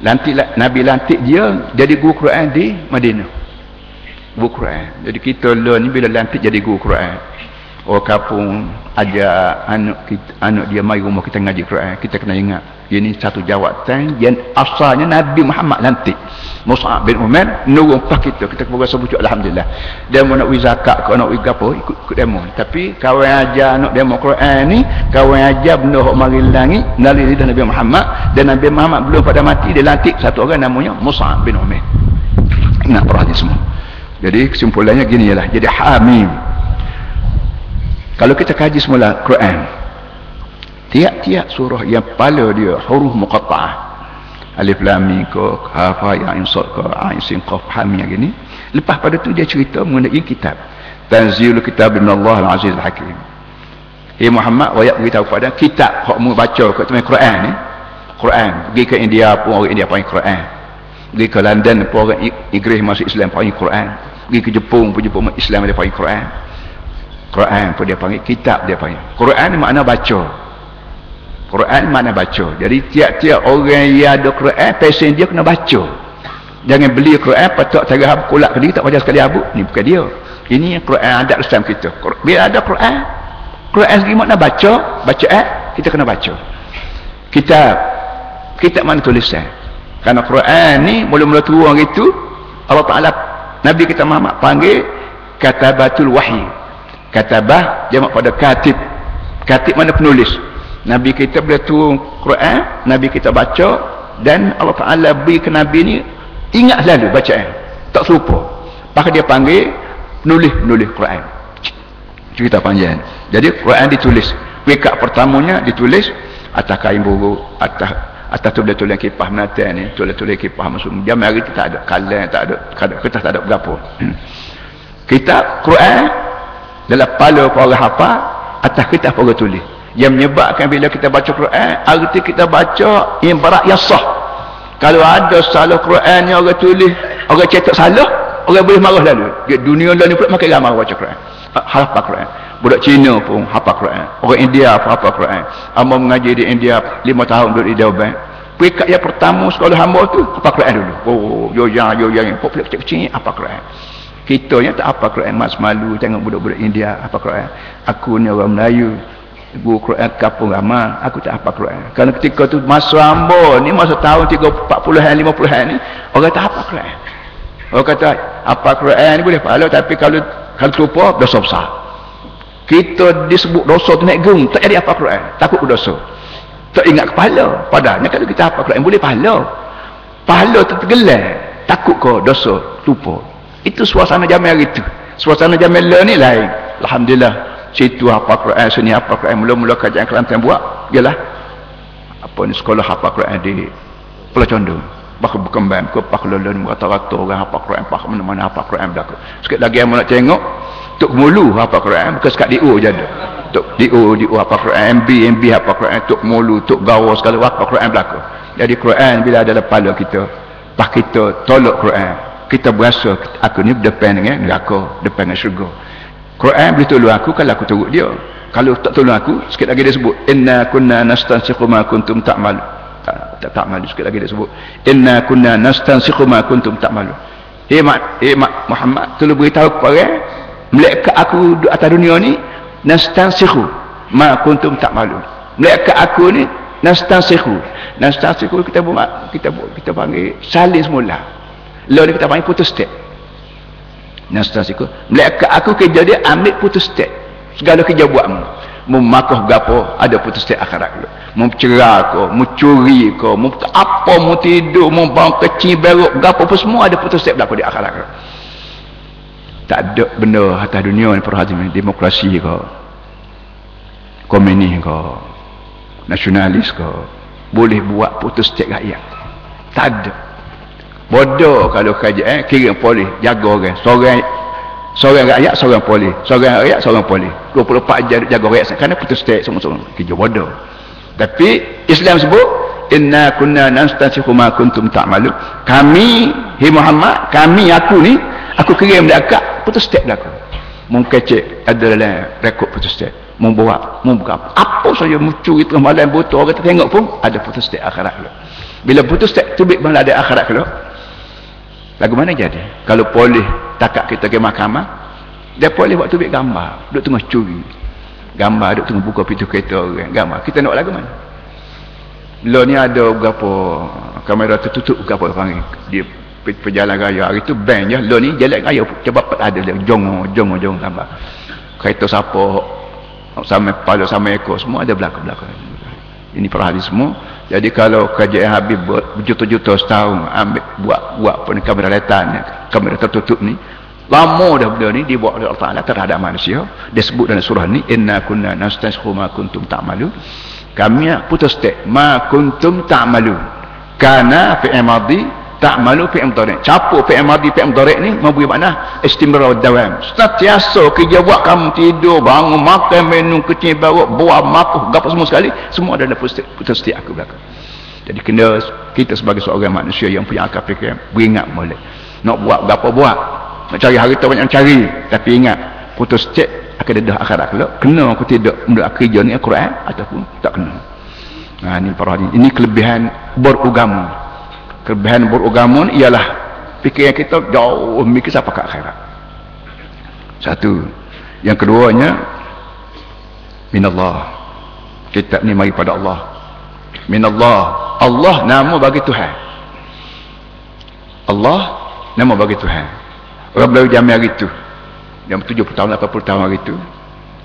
Lantik Nabi lantik dia jadi guru Quran di Madinah. Guru Quran. Jadi kita ni bila lantik jadi guru Quran. Orang kampung ajar anak kita, anak dia mai rumah kita ngaji Quran. Kita kena ingat ini satu jawatan yang asalnya Nabi Muhammad lantik Mus'ab bin Umar nurung pas kita. Kita kepada sebut Alhamdulillah. Dia mau nak zakat kau nak apa ikut, ikut demo. Tapi kawan ajar anak demo Quran ni kawan ajar benda hok mari langit dari lidah Nabi Muhammad. Dan Nabi Muhammad belum pada mati dia lantik satu orang namanya Mus'ab bin Umar ingat perhatian semua. Jadi kesimpulannya gini ialah. Jadi hamim. Kalau kita kaji semula Quran tiap-tiap surah yang pala dia huruf muqatta'ah alif lam mim ko kaf ya ain sad ko ain sin qaf ha mim gini. Lepas pada tu dia cerita mengenai kitab. Tanzilul kitab min Allah al-aziz al-hakim. Ya Muhammad wayak beritahu pada kitab hok mu baca kat teman Quran ni. Quran pergi ke India pun orang India panggil Quran. Pergi ke London pun orang Inggeris masuk Islam panggil Quran. Pergi ke Jepun pun Jepun Islam dia panggil Quran. Quran pun dia panggil kitab dia panggil. Quran ni makna baca Quran mana baca. Jadi tiap-tiap orang yang ada Quran pesen dia kena baca. Jangan beli Quran patok cara hab kulak ke dia tak baca sekali abu. Ni bukan dia. Ini Quran adat Islam kita. Bila ada Quran Quran segi makna baca baca eh kita kena baca. Kitab kitab mana tulisan? Kerana Quran ni mula-mula turun gitu Allah Ta'ala Nabi kita Muhammad panggil katabatul wahyi. Katabah jamak pada katib. Katib mana penulis Nabi kita bila turun Quran Nabi kita baca dan Allah Ta'ala beri ke Nabi ni ingat selalu bacaan. Tak serupa. Maka dia panggil penulis-penulis Quran. Cerita panjang. Jadi Quran ditulis. Peringkat pertamanya ditulis atas kain buruk atas atas tulis-tulis kipah menata ni tulis-tulis kipah masuk hari tu tak ada kalang tak ada kertas tak ada berapa. Kita Quran dalam pala orang hafal atas kitab orang tulis yang menyebabkan bila kita baca Quran arti kita baca berat yang sah. Kalau ada salah Quran yang orang tulis orang cetak salah orang boleh marah lalu. Dia dunia lalu pula makin ramai baca Quran. Ah, hafal Quran. Budak Cina pun hafal Quran. Orang India pun hafal Quran. Hamba mengaji di India lima tahun duduk di Dewan peringkat yang pertama sekolah hamba tu hafal Quran dulu. Oh yo yang yo yang pop kecil-kecil hafal Quran. Kita yang tak apa Quran mas malu tengok budak-budak India apa Quran. Aku ni orang Melayu Ibu Quran kapung ramah aku tak apa Quran. Kerana ketika tu masa hamba ni masa tahun 30 40-an 50-an ni orang tak apa Quran. Orang kata apa Quran ni boleh pahala tapi kalau kalau terlupa dosa besar. Kita disebut dosa tu naik gung tak jadi apa Quran. Takut dosa tak ingat kepala. Padahal kalau kita apa Quran boleh pahala. Pahala tu tergelar. Takut kau dosa lupa. Itu suasana zaman hari tu. Suasana zaman ni lain. Alhamdulillah situ apa Quran sini apa Quran. Mula-mula kajian Kelantan buat ialah apa ni sekolah apa Quran di Pulau Condong. Bakal berkembang ke pak lelon rata-rata orang apa Quran pak mana-mana apa Quran berlaku. Sikit lagi yang nak tengok tok mulu apa Quran bukan sekat DO je ada. Tok DO DO apa Quran MB MB apa Quran tok mulu tok gawa segala apa Quran berlaku. Jadi Quran bila ada kepala kita pak kita tolak Quran. Kita berasa aku ni depan dengan neraka depan dengan syurga Quran boleh tolong aku kalau aku turut dia. Kalau tak tolong aku sikit lagi dia sebut inna kunna nastansikhu ma kuntum ta'malu. Tak tak ta'malu sikit lagi dia sebut inna kunna nastansikhu ma kuntum ta'malu. Eh mak eh mak Muhammad tolong beritahu kepada malaikat aku di atas dunia ni nastansikhu ma kuntum ta'malu. Malaikat aku ni nastansikhu. Nastansikhu kita buat kita kita panggil salin semula. Lalu kita panggil putus step nastasiku malaikat aku kerja dia ambil putus step segala kerja buatmu memakah gapo ada putus step akhirat dulu. Mau cerah ko mau curi ko mau apa mau tidur mau bang kecil beruk gapo pun semua ada putus step berlaku di akhirat tak ada benda atas dunia ni perhatian demokrasi ko komunis ke nasionalis ke boleh buat putus setiap rakyat. Tak ada bodoh kalau kaji eh kira polis jaga orang. Seorang seorang rakyat seorang polis. Seorang rakyat seorang polis. 24 jam jaga rakyat. Kerana putus setiap semua-semua. Kerja bodoh. Tapi Islam sebut inna kunna nastansikhu ma kuntum ta'malu kami hi Muhammad kami aku ni aku kirim dekat putus setiap aku mengkecek adalah rekod putus setiap membawa membuka apa saja muncul itu malam butuh orang tengok pun ada putus setiap akhirat bila putus setiap tubik mana ada akhirat kalau lagu mana jadi kalau polis takak kita ke mahkamah dia polis buat tubik gambar. Duduk tengah curi. Gambar duduk tengah buka pintu kereta orang. Gambar. Kita nak lagu mana? Lo ni ada berapa kamera tertutup berapa panggil. Di perjalanan raya. Hari tu band je. Lo ni jalan raya. Cuba ada dia. Jongo jongo jongo gambar. Kereta siapa? Sama pada sama ekor. Semua ada belakang-belakang. Ini para hadis semua jadi kalau kerajaan Habib berjuta-juta setahun ambil buat buat ni kamera letan kamera tertutup ni lama dah benda ni dibuat oleh Allah Ta'ala terhadap manusia. Dia sebut dalam surah ni inna kunna nastanshu ma kuntum ta'malu kami putus tek ma kuntum ta'malu kana fi amadi ta'malu fi amdari capu fi amadi fi amdari ni memberi makna istimrar dawam sentiasa kerja buat kamu tidur bangun makan minum kecil bawa buah makuh apa semua sekali semua ada dalam putus putus tek aku belakang. Jadi kena kita sebagai seorang manusia yang punya akal fikir beringat boleh nak buat apa buat nak cari harta banyak cari tapi ingat putus cek akan dedah akhirat kelak kena aku tidak mendak kerja ni Al-Quran ataupun tak kena. Nah ini para ini, kelebihan beragama kelebihan beragama ialah fikiran kita jauh mikir sampai ke akhirat satu yang keduanya minallah kita ni mari pada Allah minallah Allah nama bagi Tuhan Allah nama bagi Tuhan Orang baru jamin hari tu. Yang 70 tahun, 80 tahun hari tu.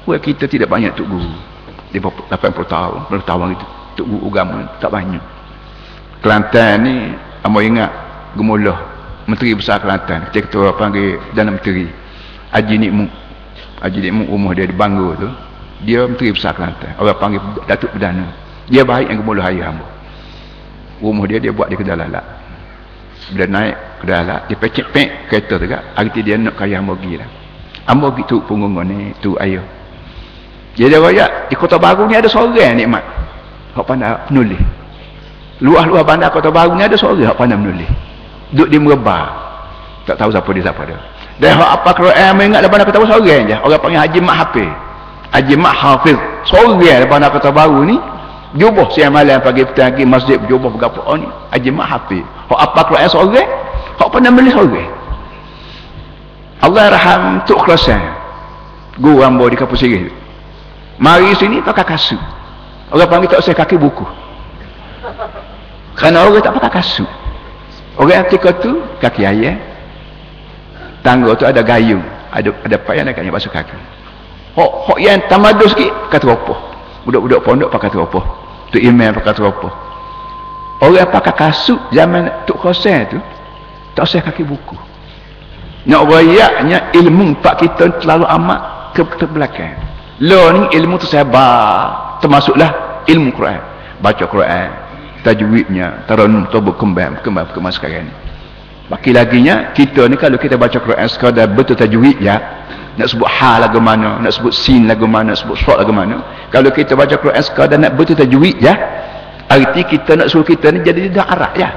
Buat kita tidak banyak tuk guru. 80 tahun, 90 tahun hari tu. Tuk guru agama tak banyak. Kelantan ni, Amo ingat Gemulah, Menteri Besar Kelantan. Tu orang panggil Dana Menteri. Haji Nikmu. Haji Nikmu rumah dia di Bangor tu. Dia Menteri Besar Kelantan. Orang panggil Datuk Perdana. Dia baik yang Gemulah Hari Hamba. Rumah dia, dia buat di kedai lalak bila naik ke dalam dia pecek pek kereta tu kan arti dia nak kaya ambogi lah ambogi tu punggung ni tu ayah jadi raya di kota baru ni ada seorang nikmat hak pandai penulis luar-luar bandar kota baru ni ada seorang hak pandai menulis duduk di merebah tak tahu siapa dia siapa dia dan apa Quran mengingat dalam bandar kota baru seorang je orang panggil Haji Mak Hafiz Haji Mak Hafiz seorang dalam bandar kota baru ni jubah siang malam pagi petang lagi masjid jubah berapa oh ni Haji Mak Hafiz Hak apa Quran seorang? Hak pernah beli seorang. Allah raham tuk kelasan. Guru hamba di kampus sini. Mari sini pakai kasut. Orang panggil tak usah kaki buku. Kerana orang tak pakai kasut. Orang ketika tu kaki ayah. Tangga tu ada gayung. Ada ada payah nak basuh kaki. Hak hak yang tamadus sikit kata apa? Budak-budak pondok pakai apa? Tu email pakai apa? Orang pakai kasut zaman Tok Khosen tu tak usah kaki buku. Nak rayaknya ilmu pak kita terlalu amat ke, ke belakang. Ni ilmu tu sabar. Termasuklah ilmu Quran. Baca Quran. Tajwidnya. Taranum tu berkembang. Berkembang, berkembang sekarang ni. Baki laginya, kita ni kalau kita baca Quran sekadar betul tajwid ya. Nak sebut ha lagu mana. Nak sebut sin lagu mana. Nak sebut suat lagu mana. Kalau kita baca Quran sekadar nak betul tajwid ya. Arti kita nak suruh kita ni jadi tidak arak ya.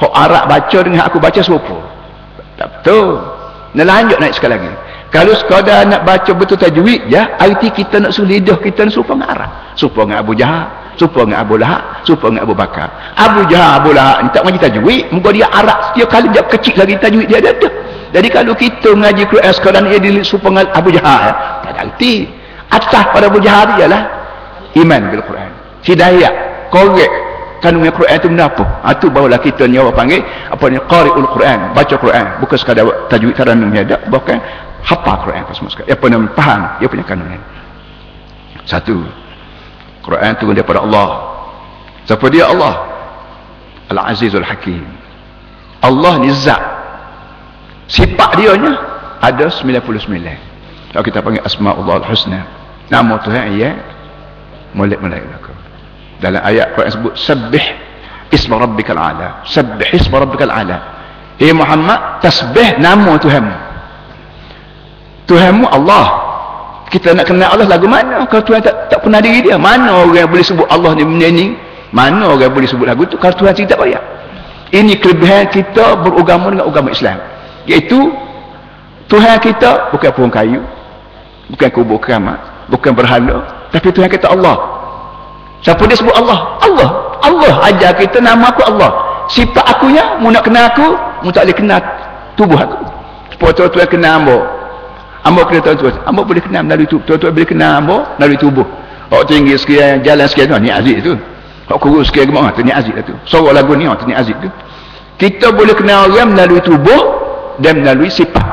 Hak arak baca dengan aku baca serupa. Tak betul. Nak lanjut naik sekali lagi. Kalau sekadar nak baca betul tajwid ya, arti kita nak suruh lidah kita ni serupa dengan arak. Serupa dengan Abu Jahal, serupa dengan Abu Lahab, serupa dengan Abu Bakar. Abu Jahal, Abu Lahab ni tak mengaji tajwid, muka dia arak setiap kali dia kecil lagi tajwid dia ada. Jadi kalau kita mengaji Quran sekadar dia dilihat serupa dengan Abu Jahal, tak arti. Atas pada Abu Jahal dia lah iman bil Quran. Hidayah korek. Kandungan Quran itu benda apa ha, itu barulah kita ni orang panggil apa ni qari'ul Quran. Baca Quran. Bukan sekadar tajwid taranum ni ada bukan hafal Quran apa semua sekali apa nama faham dia punya kandungan. Satu Quran turun daripada Allah. Siapa dia? Allah. Al-Azizul Hakim. Allah ni zat. Sifat dia nya ada 99 kalau kita panggil Asma'ullah Al-Husna. Nama Tuhan ia molek-molek neraka dalam ayat Quran sebut sabbih isma rabbikal ala. Sabbih isma rabbikal ala. Eh Muhammad tasbih nama Tuhanmu. Tuhanmu Allah kita nak kenal Allah lagu mana? Kalau Tuhan tak, tak pernah diri dia mana orang yang boleh sebut Allah ni benda ni mana orang yang boleh sebut lagu tu kalau Tuhan cerita payah ini kelebihan kita beragama dengan agama Islam. Iaitu Tuhan kita bukan pohon kayu bukan kubur keramat bukan berhala tapi Tuhan kita Allah. Siapa dia sebut Allah? Allah. Allah ajar kita nama aku Allah. Sifat akunya mu nak kenal aku mu tak boleh kenal tubuh aku. Supaya tuan-tuan kenal ambo ambo kena tahu tuan ambo boleh kenal melalui tubuh tuan-tuan boleh kenal ambo melalui tubuh. Hak tinggi sekian jalan sekian tu ni aziz tu. Hak kurus sekian gemar tu ni aziz tu. Sorok lagu ni tu ni aziz tu. Kita boleh kenal orang melalui tubuh dan melalui sifat.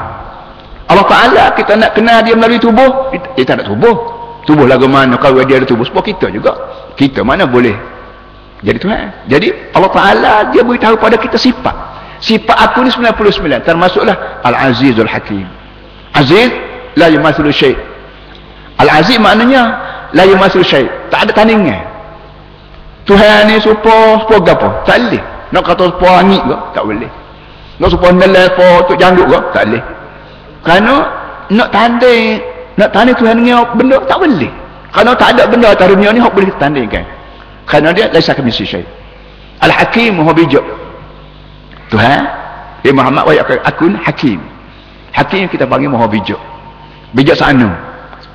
Allah Ta'ala kita nak kenal dia melalui tubuh dia tak ada tubuh. Tubuh lagu mana kalau dia ada tubuh sebab kita juga. Kita mana boleh jadi Tuhan. Jadi Allah Ta'ala dia beritahu pada kita sifat. Sifat aku ni 99 termasuklah Al-Azizul Hakim. Aziz la yumathilu syait Al-Aziz maknanya la yumathilu syait tak ada tandingan. Tuhan ni supo supo gapo? Tak boleh. Nak kata supo angin ke? Tak boleh. Nak supo nelai supo tuk janggut ke? Tak boleh. Kerana nak tanding nak tanding Tuhan ni benda tak boleh. Kerana tak ada benda atas dunia ni hok boleh tandingkan. Kerana dia laisa kami syait Al-Hakim maha bijak. Tuhan dia Muhammad wa akun hakim. Hakim kita panggil maha bijak bijak sana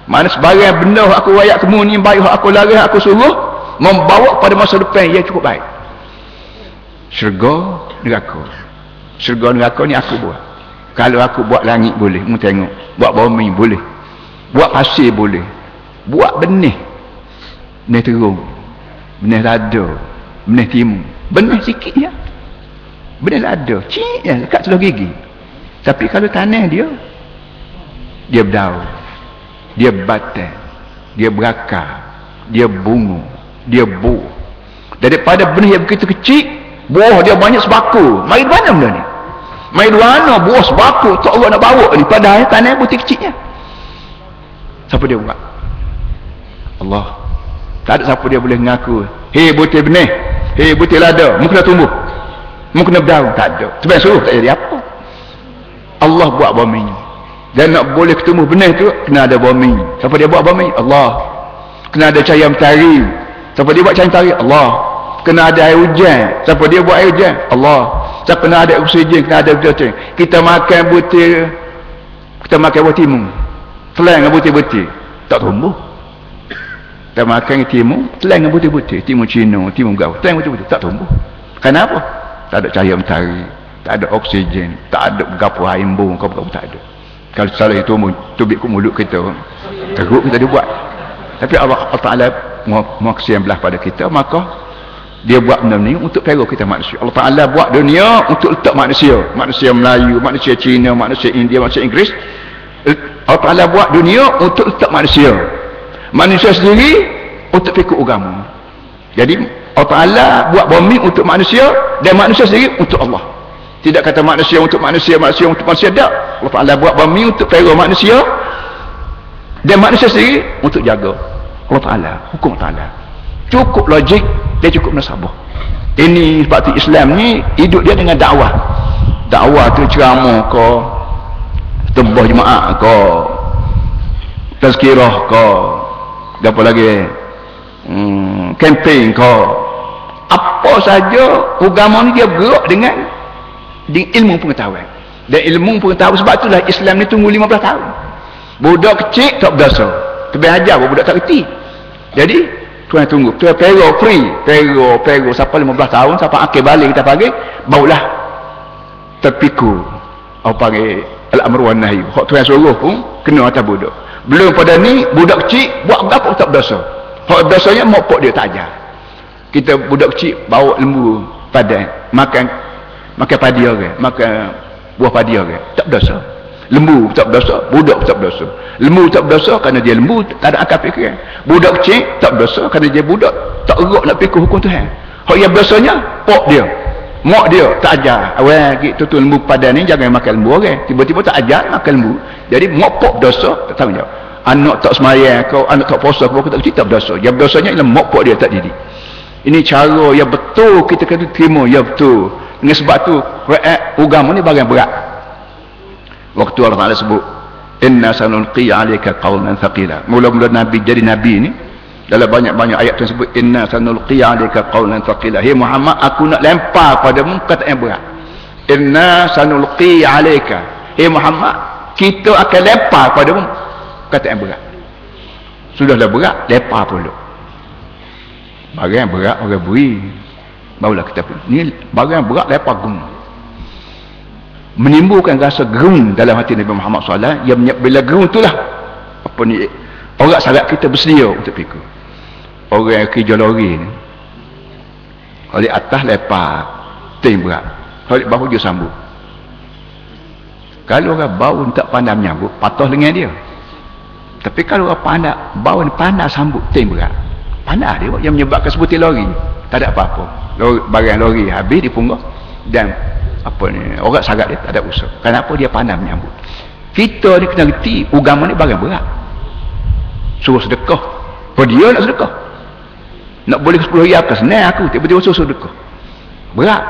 mana sebagai benda aku wayak temu ni baik aku lari aku suruh membawa pada masa depan yang cukup baik. Syurga neraka. Syurga neraka ni aku buat. Kalau aku buat langit boleh mu tengok. Buat bumi boleh. Buat pasir boleh. Buat benih. Benih terung. Benih lada. Benih timu benih sikit ya benih lada. Cik ya dekat seluruh gigi. Tapi kalau tanah dia dia berdaun dia batang dia berakar. Dia bunga dia buah daripada benih yang begitu kecil buah dia banyak sebako mari mana benda ni. Mari mana buah sebako tak Allah nak bawa ni. Padahal tanah butir kecilnya. Siapa dia buat? Allah. Tak ada siapa dia boleh mengaku. Hei butir benih. Hei butir lada. Mu kena tumbuh. Mu kena berdaun. Tak ada. Sebab suruh tak jadi apa. Allah buat bumi dan nak boleh ketemu benih tu kena ada bumi siapa dia buat bumi Allah. Kena ada cahaya mentari siapa dia buat cahaya mentari Allah. Kena ada air hujan. Siapa dia buat air hujan? Allah. Siapa kena ada oksigen? Kena ada butir kita makan butir kita makan butir timun. Selain dengan butir-butir tak tumbuh. Kita makan timun selain dengan butir-butir timun cina timun gau. Selain butir-butir tak tumbuh. Kenapa? Tak ada cahaya mentari tak ada oksigen. Tak ada gapo air embung kau gapo tak ada kalau salah itu tubik ke mulut kita. Teruk kita dibuat tapi Allah, Ta'ala mau kesian belah pada kita maka dia buat benda ni untuk perlu kita manusia. Allah Ta'ala buat dunia untuk letak manusia. Manusia Melayu, manusia Cina, manusia India, manusia Inggeris. Allah Ta'ala buat dunia untuk letak manusia. Manusia sendiri untuk fikir agama. Jadi Allah Ta'ala buat bumi untuk manusia dan manusia sendiri untuk Allah tidak kata manusia untuk manusia manusia untuk manusia. Tak. Allah Ta'ala buat bumi untuk perlu manusia. Dan manusia sendiri untuk jaga. Allah Ta'ala hukum Ta'ala. Cukup logik dia cukup nasabah. Ini sebab tu Islam ni hidup dia dengan dakwah. Dakwah tu ceramah ke tembah jemaah ke tazkirah ke apa lagi? Hmm, campaign ke. Apa saja agama ni dia bergerak dengan dengan ilmu pengetahuan. Dan ilmu pengetahuan sebab itulah Islam ni tunggu 15 tahun. Budak kecil tak berdosa. Tapi ajar budak tak kerti jadi tuan tunggu. Tuan pero free. Pero pero sampai 15 tahun sampai akhir balik kita panggil barulah terpikul apa panggil? Al-amr wan nahi hak tuan suruh pun kena atas budak. Belum pada ni budak kecil buat apa tak berdosa. Hak dosanya mak dia tak ajar. Kita budak kecil bawa lembu padan makan makan padi orang. Makan buah padi orang. Tak berdosa. Lembu tak berdosa. Budak tak berdosa. Lembu tak berdosa kerana dia lembu tak ada akal fikiran. Budak kecil tak berdosa kerana dia budak. Tak erat nak fikir hukum Tuhan. Hak yang berdosanya pok dia. Mak dia tak ajar. Awal gitu tu lembu padan ni jangan makan lembu orang. Tiba-tiba tak ajar makan lembu. Jadi mak pok dosa tak tahu anak tak semayang kau anak tak puasa kau tak cerita berdosa. Yang berdosanya ialah mak dia tak didik. Ini cara yang betul kita kena terima. Ya betul dengan sebab tu agama ni bagian berat. Waktu Allah Ta'ala sebut inna sanulqi alika qawlan thaqila. Mula-mula Nabi jadi Nabi ni dalam banyak-banyak ayat tersebut inna sanulqi alika qawlan thaqila. Hey Muhammad aku nak lempar padamu kata yang berat. Inna sanulqi alika hey Muhammad kita akan lempar padamu kata yang berat. Sudahlah berat lempar pula barang berat orang beri barulah kita pun ni barang berat lepas gung. Menimbulkan rasa gerung dalam hati Nabi Muhammad SAW yang bila gerung itulah apa ni orang salat kita bersedia untuk pikir orang yang kerja lori ni oleh atas lepas tim berat. Oleh bawah dia sambut. Kalau orang bau tak pandai menyambut patah dengan dia. Tapi kalau orang pandai bau ni pandai sambut tim berat. Panas dia yang menyebabkan sebutir lori tak ada apa-apa. Barang lori habis dipunggah dan apa ni orang sangat dia tak ada usaha. Kenapa dia panas menyambut? Kita ni kena reti agama ni barang berat. Suruh sedekah. Oh dia nak sedekah? Nak boleh 10 hari apa senang aku tiba-tiba suruh sedekah. Berat.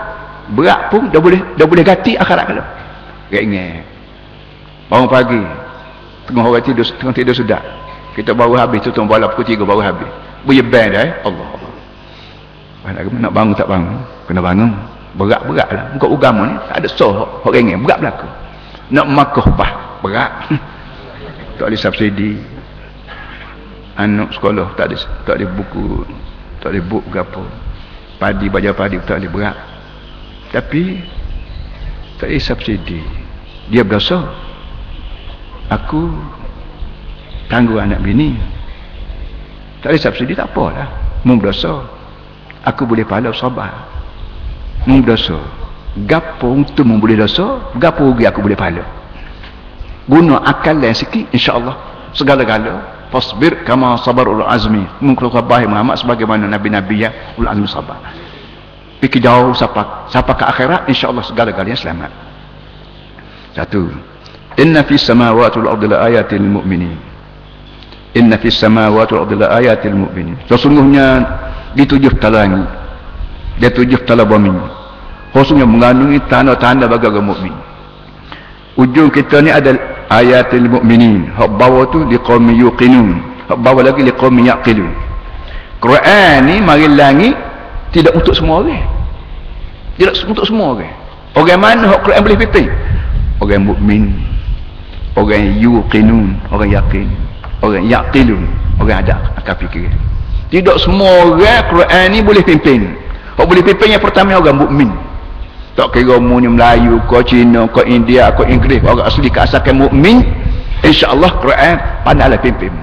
Berat pun dah boleh dah boleh ganti akhirat kalau tak ingat bangun pagi tengah orang tidur tengah tidur sudah kita baru habis tutup bola pukul 3 baru habis. Berjeban dah eh. Allah Allah nak bangun tak bangun. Kena bangun. Berat-berat lah. Muka agama ni tak ada soh orang ringan berat berlaku. Nak makah bah berat. Tak ada subsidi. Anak sekolah tak ada tak ada buku tak ada buku apa. Padi baja padi tak ada berat. Tapi tak ada subsidi. Dia berasa aku tangguh anak bini. Tak ada subsidi tak apa lah mu berdosa aku boleh pahala sabar mu berdosa gapo untuk mu boleh dosa gapo rugi aku boleh pahala guna akal yang sikit insyaAllah. Segala-gala. Fasbir kama sabar ul azmi mungkul khabahi Muhammad sebagaimana Nabi-Nabi ya ul azmi sabar fikir jauh siapa siapa ke akhirat insyaAllah segala-galanya selamat. Satu. Inna fi samawati wal ardi la ayatin lil mu'minin. Inna fis samawati wal ardi ayatil mu'minin. Sesungguhnya di tujuh talangi di tujuh tala bumi khususnya mengandungi tanda-tanda bagi orang mukmin. Ujung kita ni ada ayatil mu'minin. Hak bawah tu liqaumi yuqinun. Hak bawah lagi liqaumi yaqilun. Quran ni mari langit tidak untuk semua orang. Tidak untuk semua orang. Orang mana hak Quran boleh pipi orang mukmin orang yuqinun orang yakin orang yaqilun orang ada akal fikir tidak semua orang Quran ni boleh pimpin. Kalau boleh pimpin yang pertama orang mukmin. Tak kira mu ni Melayu ke Cina ke India ke Inggeris. Orang asli ke asalkan mukmin insyaallah Quran pandailah pimpin.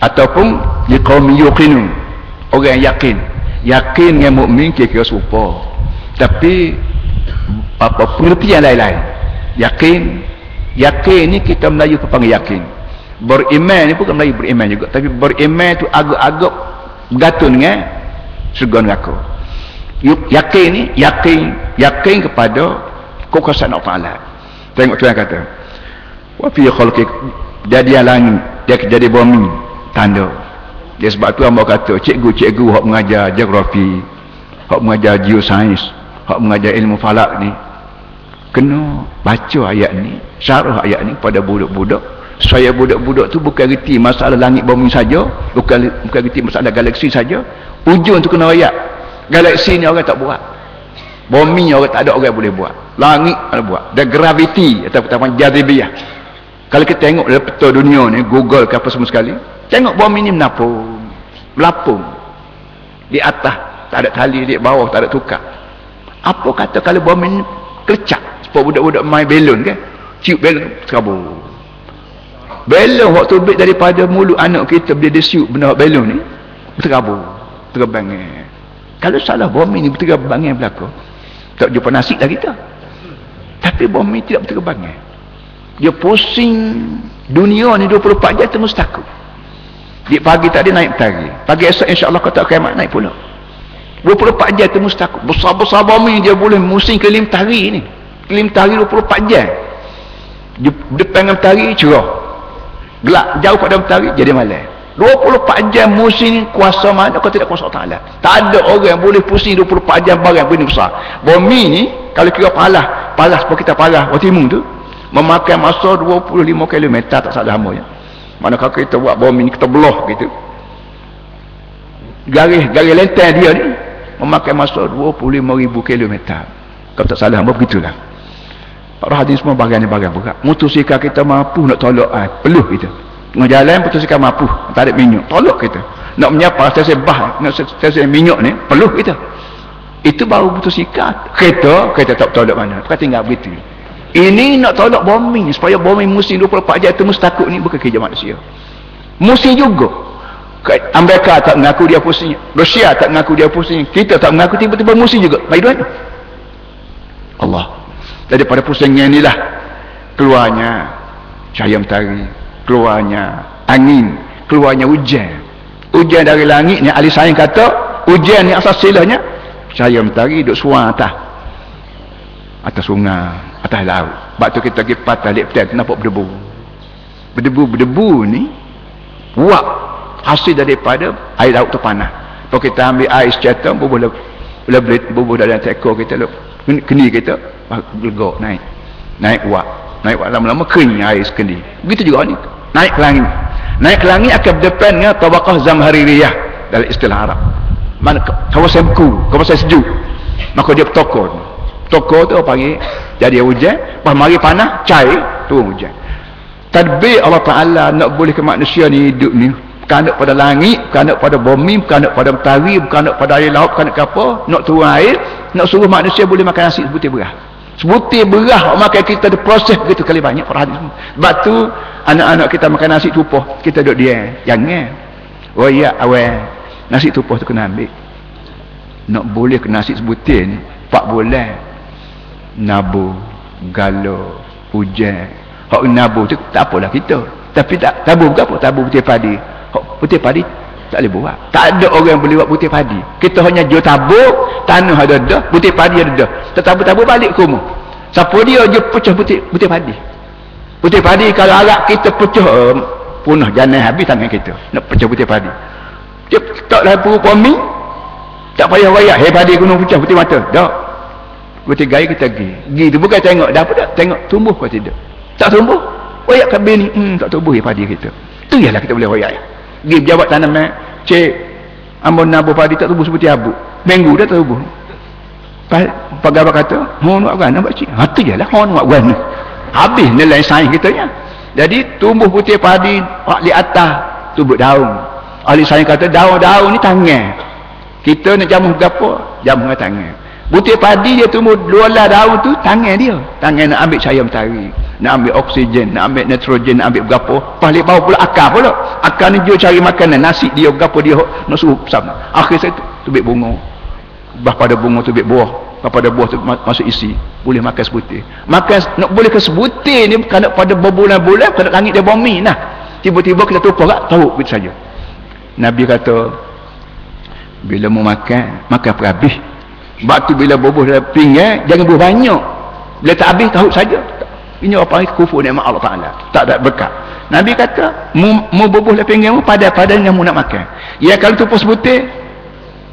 Ataupun liqaumi yuqinun orang yang yakin. Yakin dengan mukmin kira-kira serupa. Tapi apa pengertian lain-lain? Yakin? Yakin ni kita Melayu panggil yakin beriman ni bukan Melayu beriman juga tapi beriman tu agak-agak bergantung dengan surga neraka. Yakin ni yakin yakin kepada kekuasaan Allah Ta'ala. Tengok Tuhan kata wa fi khalqi jadi langit dia jadi bumi tanda. Dia sebab tu hamba kata cikgu-cikgu hak mengajar geografi hak mengajar geosains hak mengajar ilmu falak ni. Kena baca ayat ni syarah ayat ni pada budak-budak saya budak-budak tu bukan reti masalah langit bumi saja bukan bukan reti masalah galaksi saja. Ujung tu kena ayat galaksi ni orang tak buat. Bumi orang tak ada orang boleh buat. Langit ada buat? Dan graviti atau pertama jazibiyah kalau kita tengok dalam peta dunia ni google ke apa semua sekali tengok bumi ni menapung. Melapung. Di atas tak ada tali di bawah tak ada tukar. Apa kata kalau bumi ni kelecak sebab budak-budak main belon kan cium belon terabur belon waktu terbit daripada mulut anak kita bila dia siup benda belon ni terabur terbang kalau salah bumi ni berterbang belaka. Tak jumpa nasi lah kita tapi bumi tidak berterbang dia pusing dunia ni 24 jam terus takut. Di pagi tadi naik tadi pagi esok insyaAllah kata kiamat naik pula. 24 jam terus takut. Besar-besar bumi dia boleh musim kelim tari ni. Kelim tari 24 jam. Depan dengan tari cerah gelap jauh pada mentari jadi malam. 24 jam musim kuasa mana kau tidak kuasa Allah tak ada orang yang boleh pusing 24 jam barang benda besar. Bumi ni kalau kira palas palas pun kita palas waktu timung tu memakan masa 25 km tak salah ya mana kalau kita buat bumi ni kita belah gitu. Garis garis lenteng dia ni memakan masa 25 ribu km kalau tak salah lama begitulah para hadis semua bagian-bagian berat mutusikah kita mampu nak tolak ah, peluh kita. Tengah jalan mutusikah mampu. Ada minyak tolak kita. Nak menyapa stesen bah nak stesen minyak ni peluh kita. Itu baru mutusikah. Kereta kereta tak tolak mana. Kata tinggal begitu. Ini nak tolak bumi supaya bumi musim 24 jam itu mesti takut ni bukan kerja manusia. Musim juga. Amerika tak mengaku dia pusing Rusia tak mengaku dia pusing kita tak mengaku tiba-tiba musim juga. Baik duit Allah daripada pusingnya inilah. Keluarnya cahaya mentari keluarnya angin keluarnya hujan. Hujan dari langit ni ahli sains kata hujan ni asal silahnya cahaya mentari duduk suang atas. Atas sungai atas laut. Sebab tu kita pergi patah lihat petai nampak berdebu. Berdebu-berdebu ni buat hasil daripada air laut terpanah kalau kita ambil air secatam bubuh lebih bubuh dalam tekor kita keni kita legok naik. Naik buat naik buat lama-lama kering air sekendi begitu juga ni. Naik ke langit. Naik ke langit akan berdepan dengan tabakah zamhaririyah dalam istilah Arab. Mana kawasan beku kawasan sejuk. Maka dia bertokor. Toko tu panggil? Jadi hujan pas mari panah cair turun hujan. Tadbir Allah Ta'ala nak boleh ke manusia ni hidup ni. Bukan pada langit bukan pada bumi bukan pada mentari bukan pada air laut bukan apa nak turun air nak suruh manusia boleh makan nasi sebutir berah. Sebutir berah makan kita ada proses begitu kali banyak hadis sebab tu anak-anak kita makan nasi tupuh kita duduk dia jangan. Oh ya awal. Nasi tupuh tu kena ambil. Nak boleh ke nasi sebutir ni 4 bulan. Nabu galo hujan. Hak nabu tu tak apalah kita. Tapi tak tabu bukan apa? Tabu putih padi. Hak putih padi tak boleh buat. Tak ada orang yang boleh buat putih padi. Kita hanya jual tabu tanah ada dah putih padi ada dah. Tetabu-tabu balik ke rumah. Siapa dia je pecah putih putih padi. Putih padi kalau arak kita pecah um, punah janah habis tangan kita. Nak pecah putih padi. Dia taklah perut mi tak payah rayak hei padi gunung pecah putih mata. Tak. Kita gaya kita pergi. Pergi tu bukan tengok dah apa tak tengok tumbuh ke tidak. Tak tumbuh. Royak kabin ni hmm, tak tumbuh ya padi kita. Tu ialah kita boleh royak pergi pejabat tanam eh. cik ambon nabu padi tak tumbuh seperti abu. Minggu dah tumbuh pegawai kata mohon buat gana buat cik. Ha tu ialah mohon buat gana. Habis nilai sains kita ya jadi tumbuh putih padi di atas tumbuh daun. Ahli sains kata daun-daun ni tangan. Kita nak jamu berapa jamu tangan butir padi dia tumbuh dua lah daun tu tangan dia. Tangan nak ambil cahaya mentari nak ambil oksigen nak ambil nitrogen nak ambil berapa. Paling bawah pula akar pula. Akar ni dia cari makanan nasi dia berapa dia nak suruh sama. Akhir saya tu tubik bunga. Bah pada bunga tubik buah. Bah pada buah tu masuk isi. Boleh makan sebutir. Makan nak boleh ke sebutir ni bukan pada berbulan-bulan bukan langit dia bumi nah. Tiba-tiba kita tumpah tak tahu begitu saja. Nabi kata bila mau makan makan perhabis batu bila bubuh dalam pinggan jangan bubuh banyak. Bila tak habis tahu saja. Ini apa ini kufur nikmat Allah Ta'ala. Tak ada berkat. Nabi kata mu, mu bubuh dalam pinggan mu pada-pada yang mu nak makan. Ya kalau tu pos butir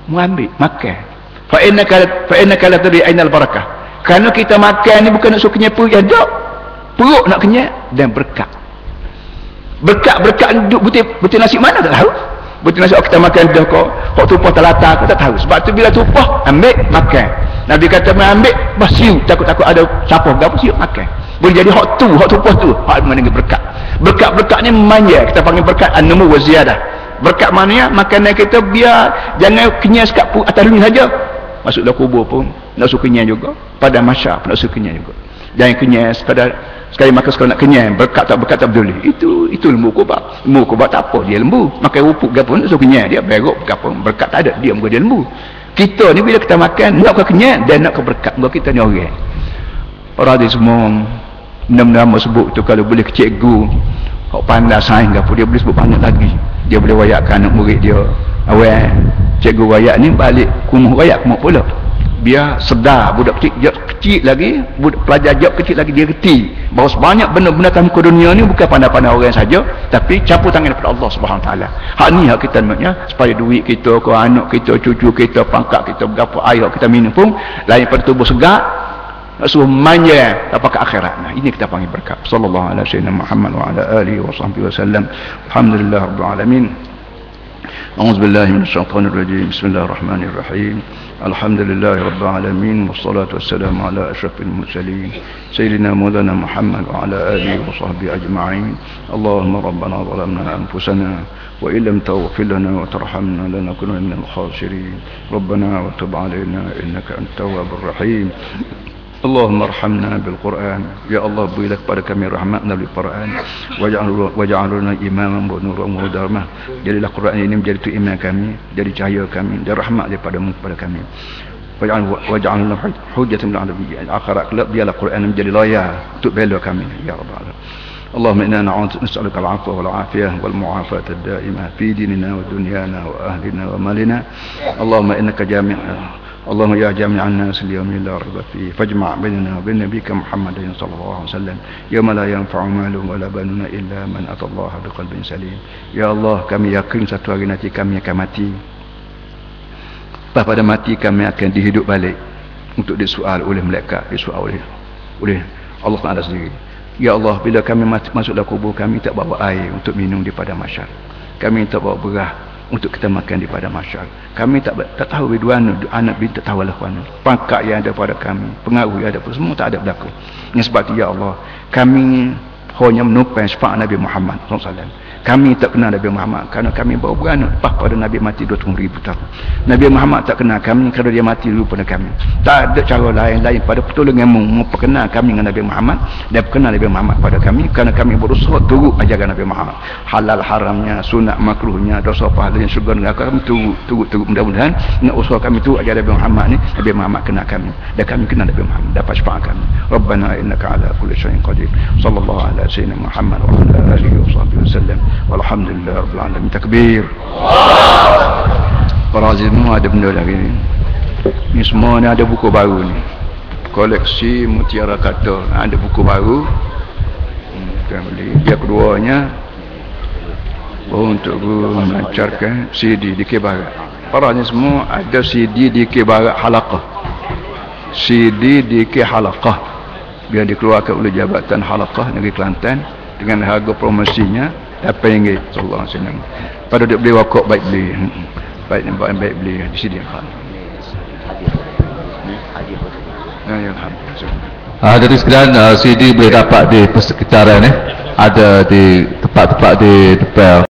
mu ambil makan. Fa innaka fa innaka la tadri barakah. Kerana kita makan ni bukan nak suka kenyap perut ada perut nak kenyap dan berkat. Berkat-berkat duduk butir butir nasi mana tak tahu betul nasi kita makan dah kok? Kok tumpah telata aku tak tahu. Sebab tu bila tumpah ambil makan. Nabi kata ambil bah siu takut-takut ada siapa berapa siu makan. Boleh jadi hak tu hak tumpah tu hak mana berkat. Berkat-berkat ni manja kita panggil berkat an-numu wa ziyadah. Berkat mana makanan kita biar jangan kenyang sekat atas dunia saja. Masuk dalam kubur pun nak suka kenyang juga. Pada masyarakat nak suka kenyang juga jangan kenyang sekadar sekali makan sekali nak kenyang. Berkat tak berkat tak peduli. Itu itu lembu kubak. Lembu kubak tak apa dia lembu. Makan rupuk ke pun so kenyang. Dia berok ke apa berkat tak ada dia muka dia lembu. Kita ni bila kita makan nak ke kenyang dan nak ke berkat. Muka kita ni orang. Para hadis semua nama-nama sebut tu kalau boleh ke cikgu kau pandai sains ke apa dia boleh sebut banyak lagi. Dia boleh wayakkan anak murid dia. Awal cikgu wayak ni balik kumuh wayak kumuh pula biar sedar budak kecil, kecil, kecil lagi budak pelajar jawab kecil lagi dia reti bahawa sebanyak benda-benda dalam muka dunia ni bukan pandai-pandai orang saja tapi campur tangan daripada Allah Subhanahu taala hak ni hak kita maknya supaya duit kita ke anak kita cucu kita pangkat kita berapa air kita minum pun lain pada tubuh segar suruh manja apa ke akhirat nah ini kita panggil berkat sallallahu alaihi wasallam Muhammad wa ala alihi wa sahbihi wasallam alhamdulillah rabbil alamin أعوذ بالله من الشيطان الرجيم بسم الله الرحمن الرحيم الحمد لله رب العالمين والصلاة والسلام على أشرف المرسلين سيدنا مولانا محمد وعلى آله وصحبه أجمعين اللهم ربنا ظلمنا أنفسنا وإن لم تغفر لنا وترحمنا لنكونن من الخاسرين ربنا وتب علينا إنك أنت التواب الرحيم اللهم ارحمنا بالقرآن. يا الله بويلك بارك من رحمتنا بالقرآن. واجعل لنا إماما ونورا ودرما جعل القران ini menjadi tu iman kami jadi cahaya kami dan rahmat daripada-Mu kepada kami واجعل لنا حجة من العربية. الآخرة كلها ديال القرآن مجلي لايا تبالو كامل يا رب العالمين. اللهم إنا نعوذ نسألك العفو والعافية والمعافاة الدائمة في ديننا ودنيانا وأهلنا ومالنا. اللهم إنك جامع اللهم يا جامع الناس اليوم لا ريب فيه فاجمع بيننا وبين نبيك محمد صلى الله عليه وسلم يوم لا ينفع مال ولا بنون إلا من أتى الله بقلب سليم يا الله kami yakin satu hari nanti kami akan mati Lepas pada mati kami akan dihidup balik untuk disoal oleh malaikat disoal oleh oleh Allah Taala sendiri Ya Allah bila kami masuk dalam kubur kami tak bawa air untuk minum di pada masyarakat kami tak bawa berah untuk kita makan di pada masyarakat. Kami tak tak tahu biduan anak bin tak tahu lah pangkat yang ada pada kami pengaruh yang ada pun semua tak ada berlaku. Ini sebab ya Allah kami hanya menumpang syafaat Nabi Muhammad SAW kami tak kenal Nabi Muhammad kerana kami bawa beranak. Lepas pada Nabi mati 20 ribu tahun. Nabi Muhammad tak kenal kami kerana dia mati dulu pada kami. Tak ada cara lain-lain. Pada pertolonganmu memperkenal kami dengan Nabi Muhammad dan perkenal Nabi Muhammad pada kami kerana kami berusaha turut ajaran Nabi Muhammad. Halal haramnya sunat makruhnya dosa pahalanya syurga neraka kami turut turut turut. Mudah-mudahan dengan usaha kami turut ajaran Nabi Muhammad ni Nabi Muhammad kenal kami dan kami kenal Nabi Muhammad dapat syafaat kami. Rabbana innaka ala kulli syai'in qadir. Sallallahu ala sayyidina Muhammad wa ala alihi wa sahbihi wasallam Alhamdulillah Rabbil Alamin. Takbir. Para aziz semua ada benda lagi ni. Ni semua ni ada buku baru ni. Koleksi Mutiara Kata. Ada buku baru. Hmm, Kita beli. Dia keduanya. Untuk melancarkan CD di Kebarat Para ni semua ada CD di Kebarat Halakah CD di Ke Halakah Biar dikeluarkan oleh Jabatan Halakah Negeri Kelantan Dengan harga promosinya apa yang sallallahu alaihi wasallam pada dia beli wakok baik beli. Baik nampak baik beli. Di sini kan Ya, Ah, jadi sekalian uh, CD boleh dapat di persekitaran eh. Ada di tempat-tempat di depan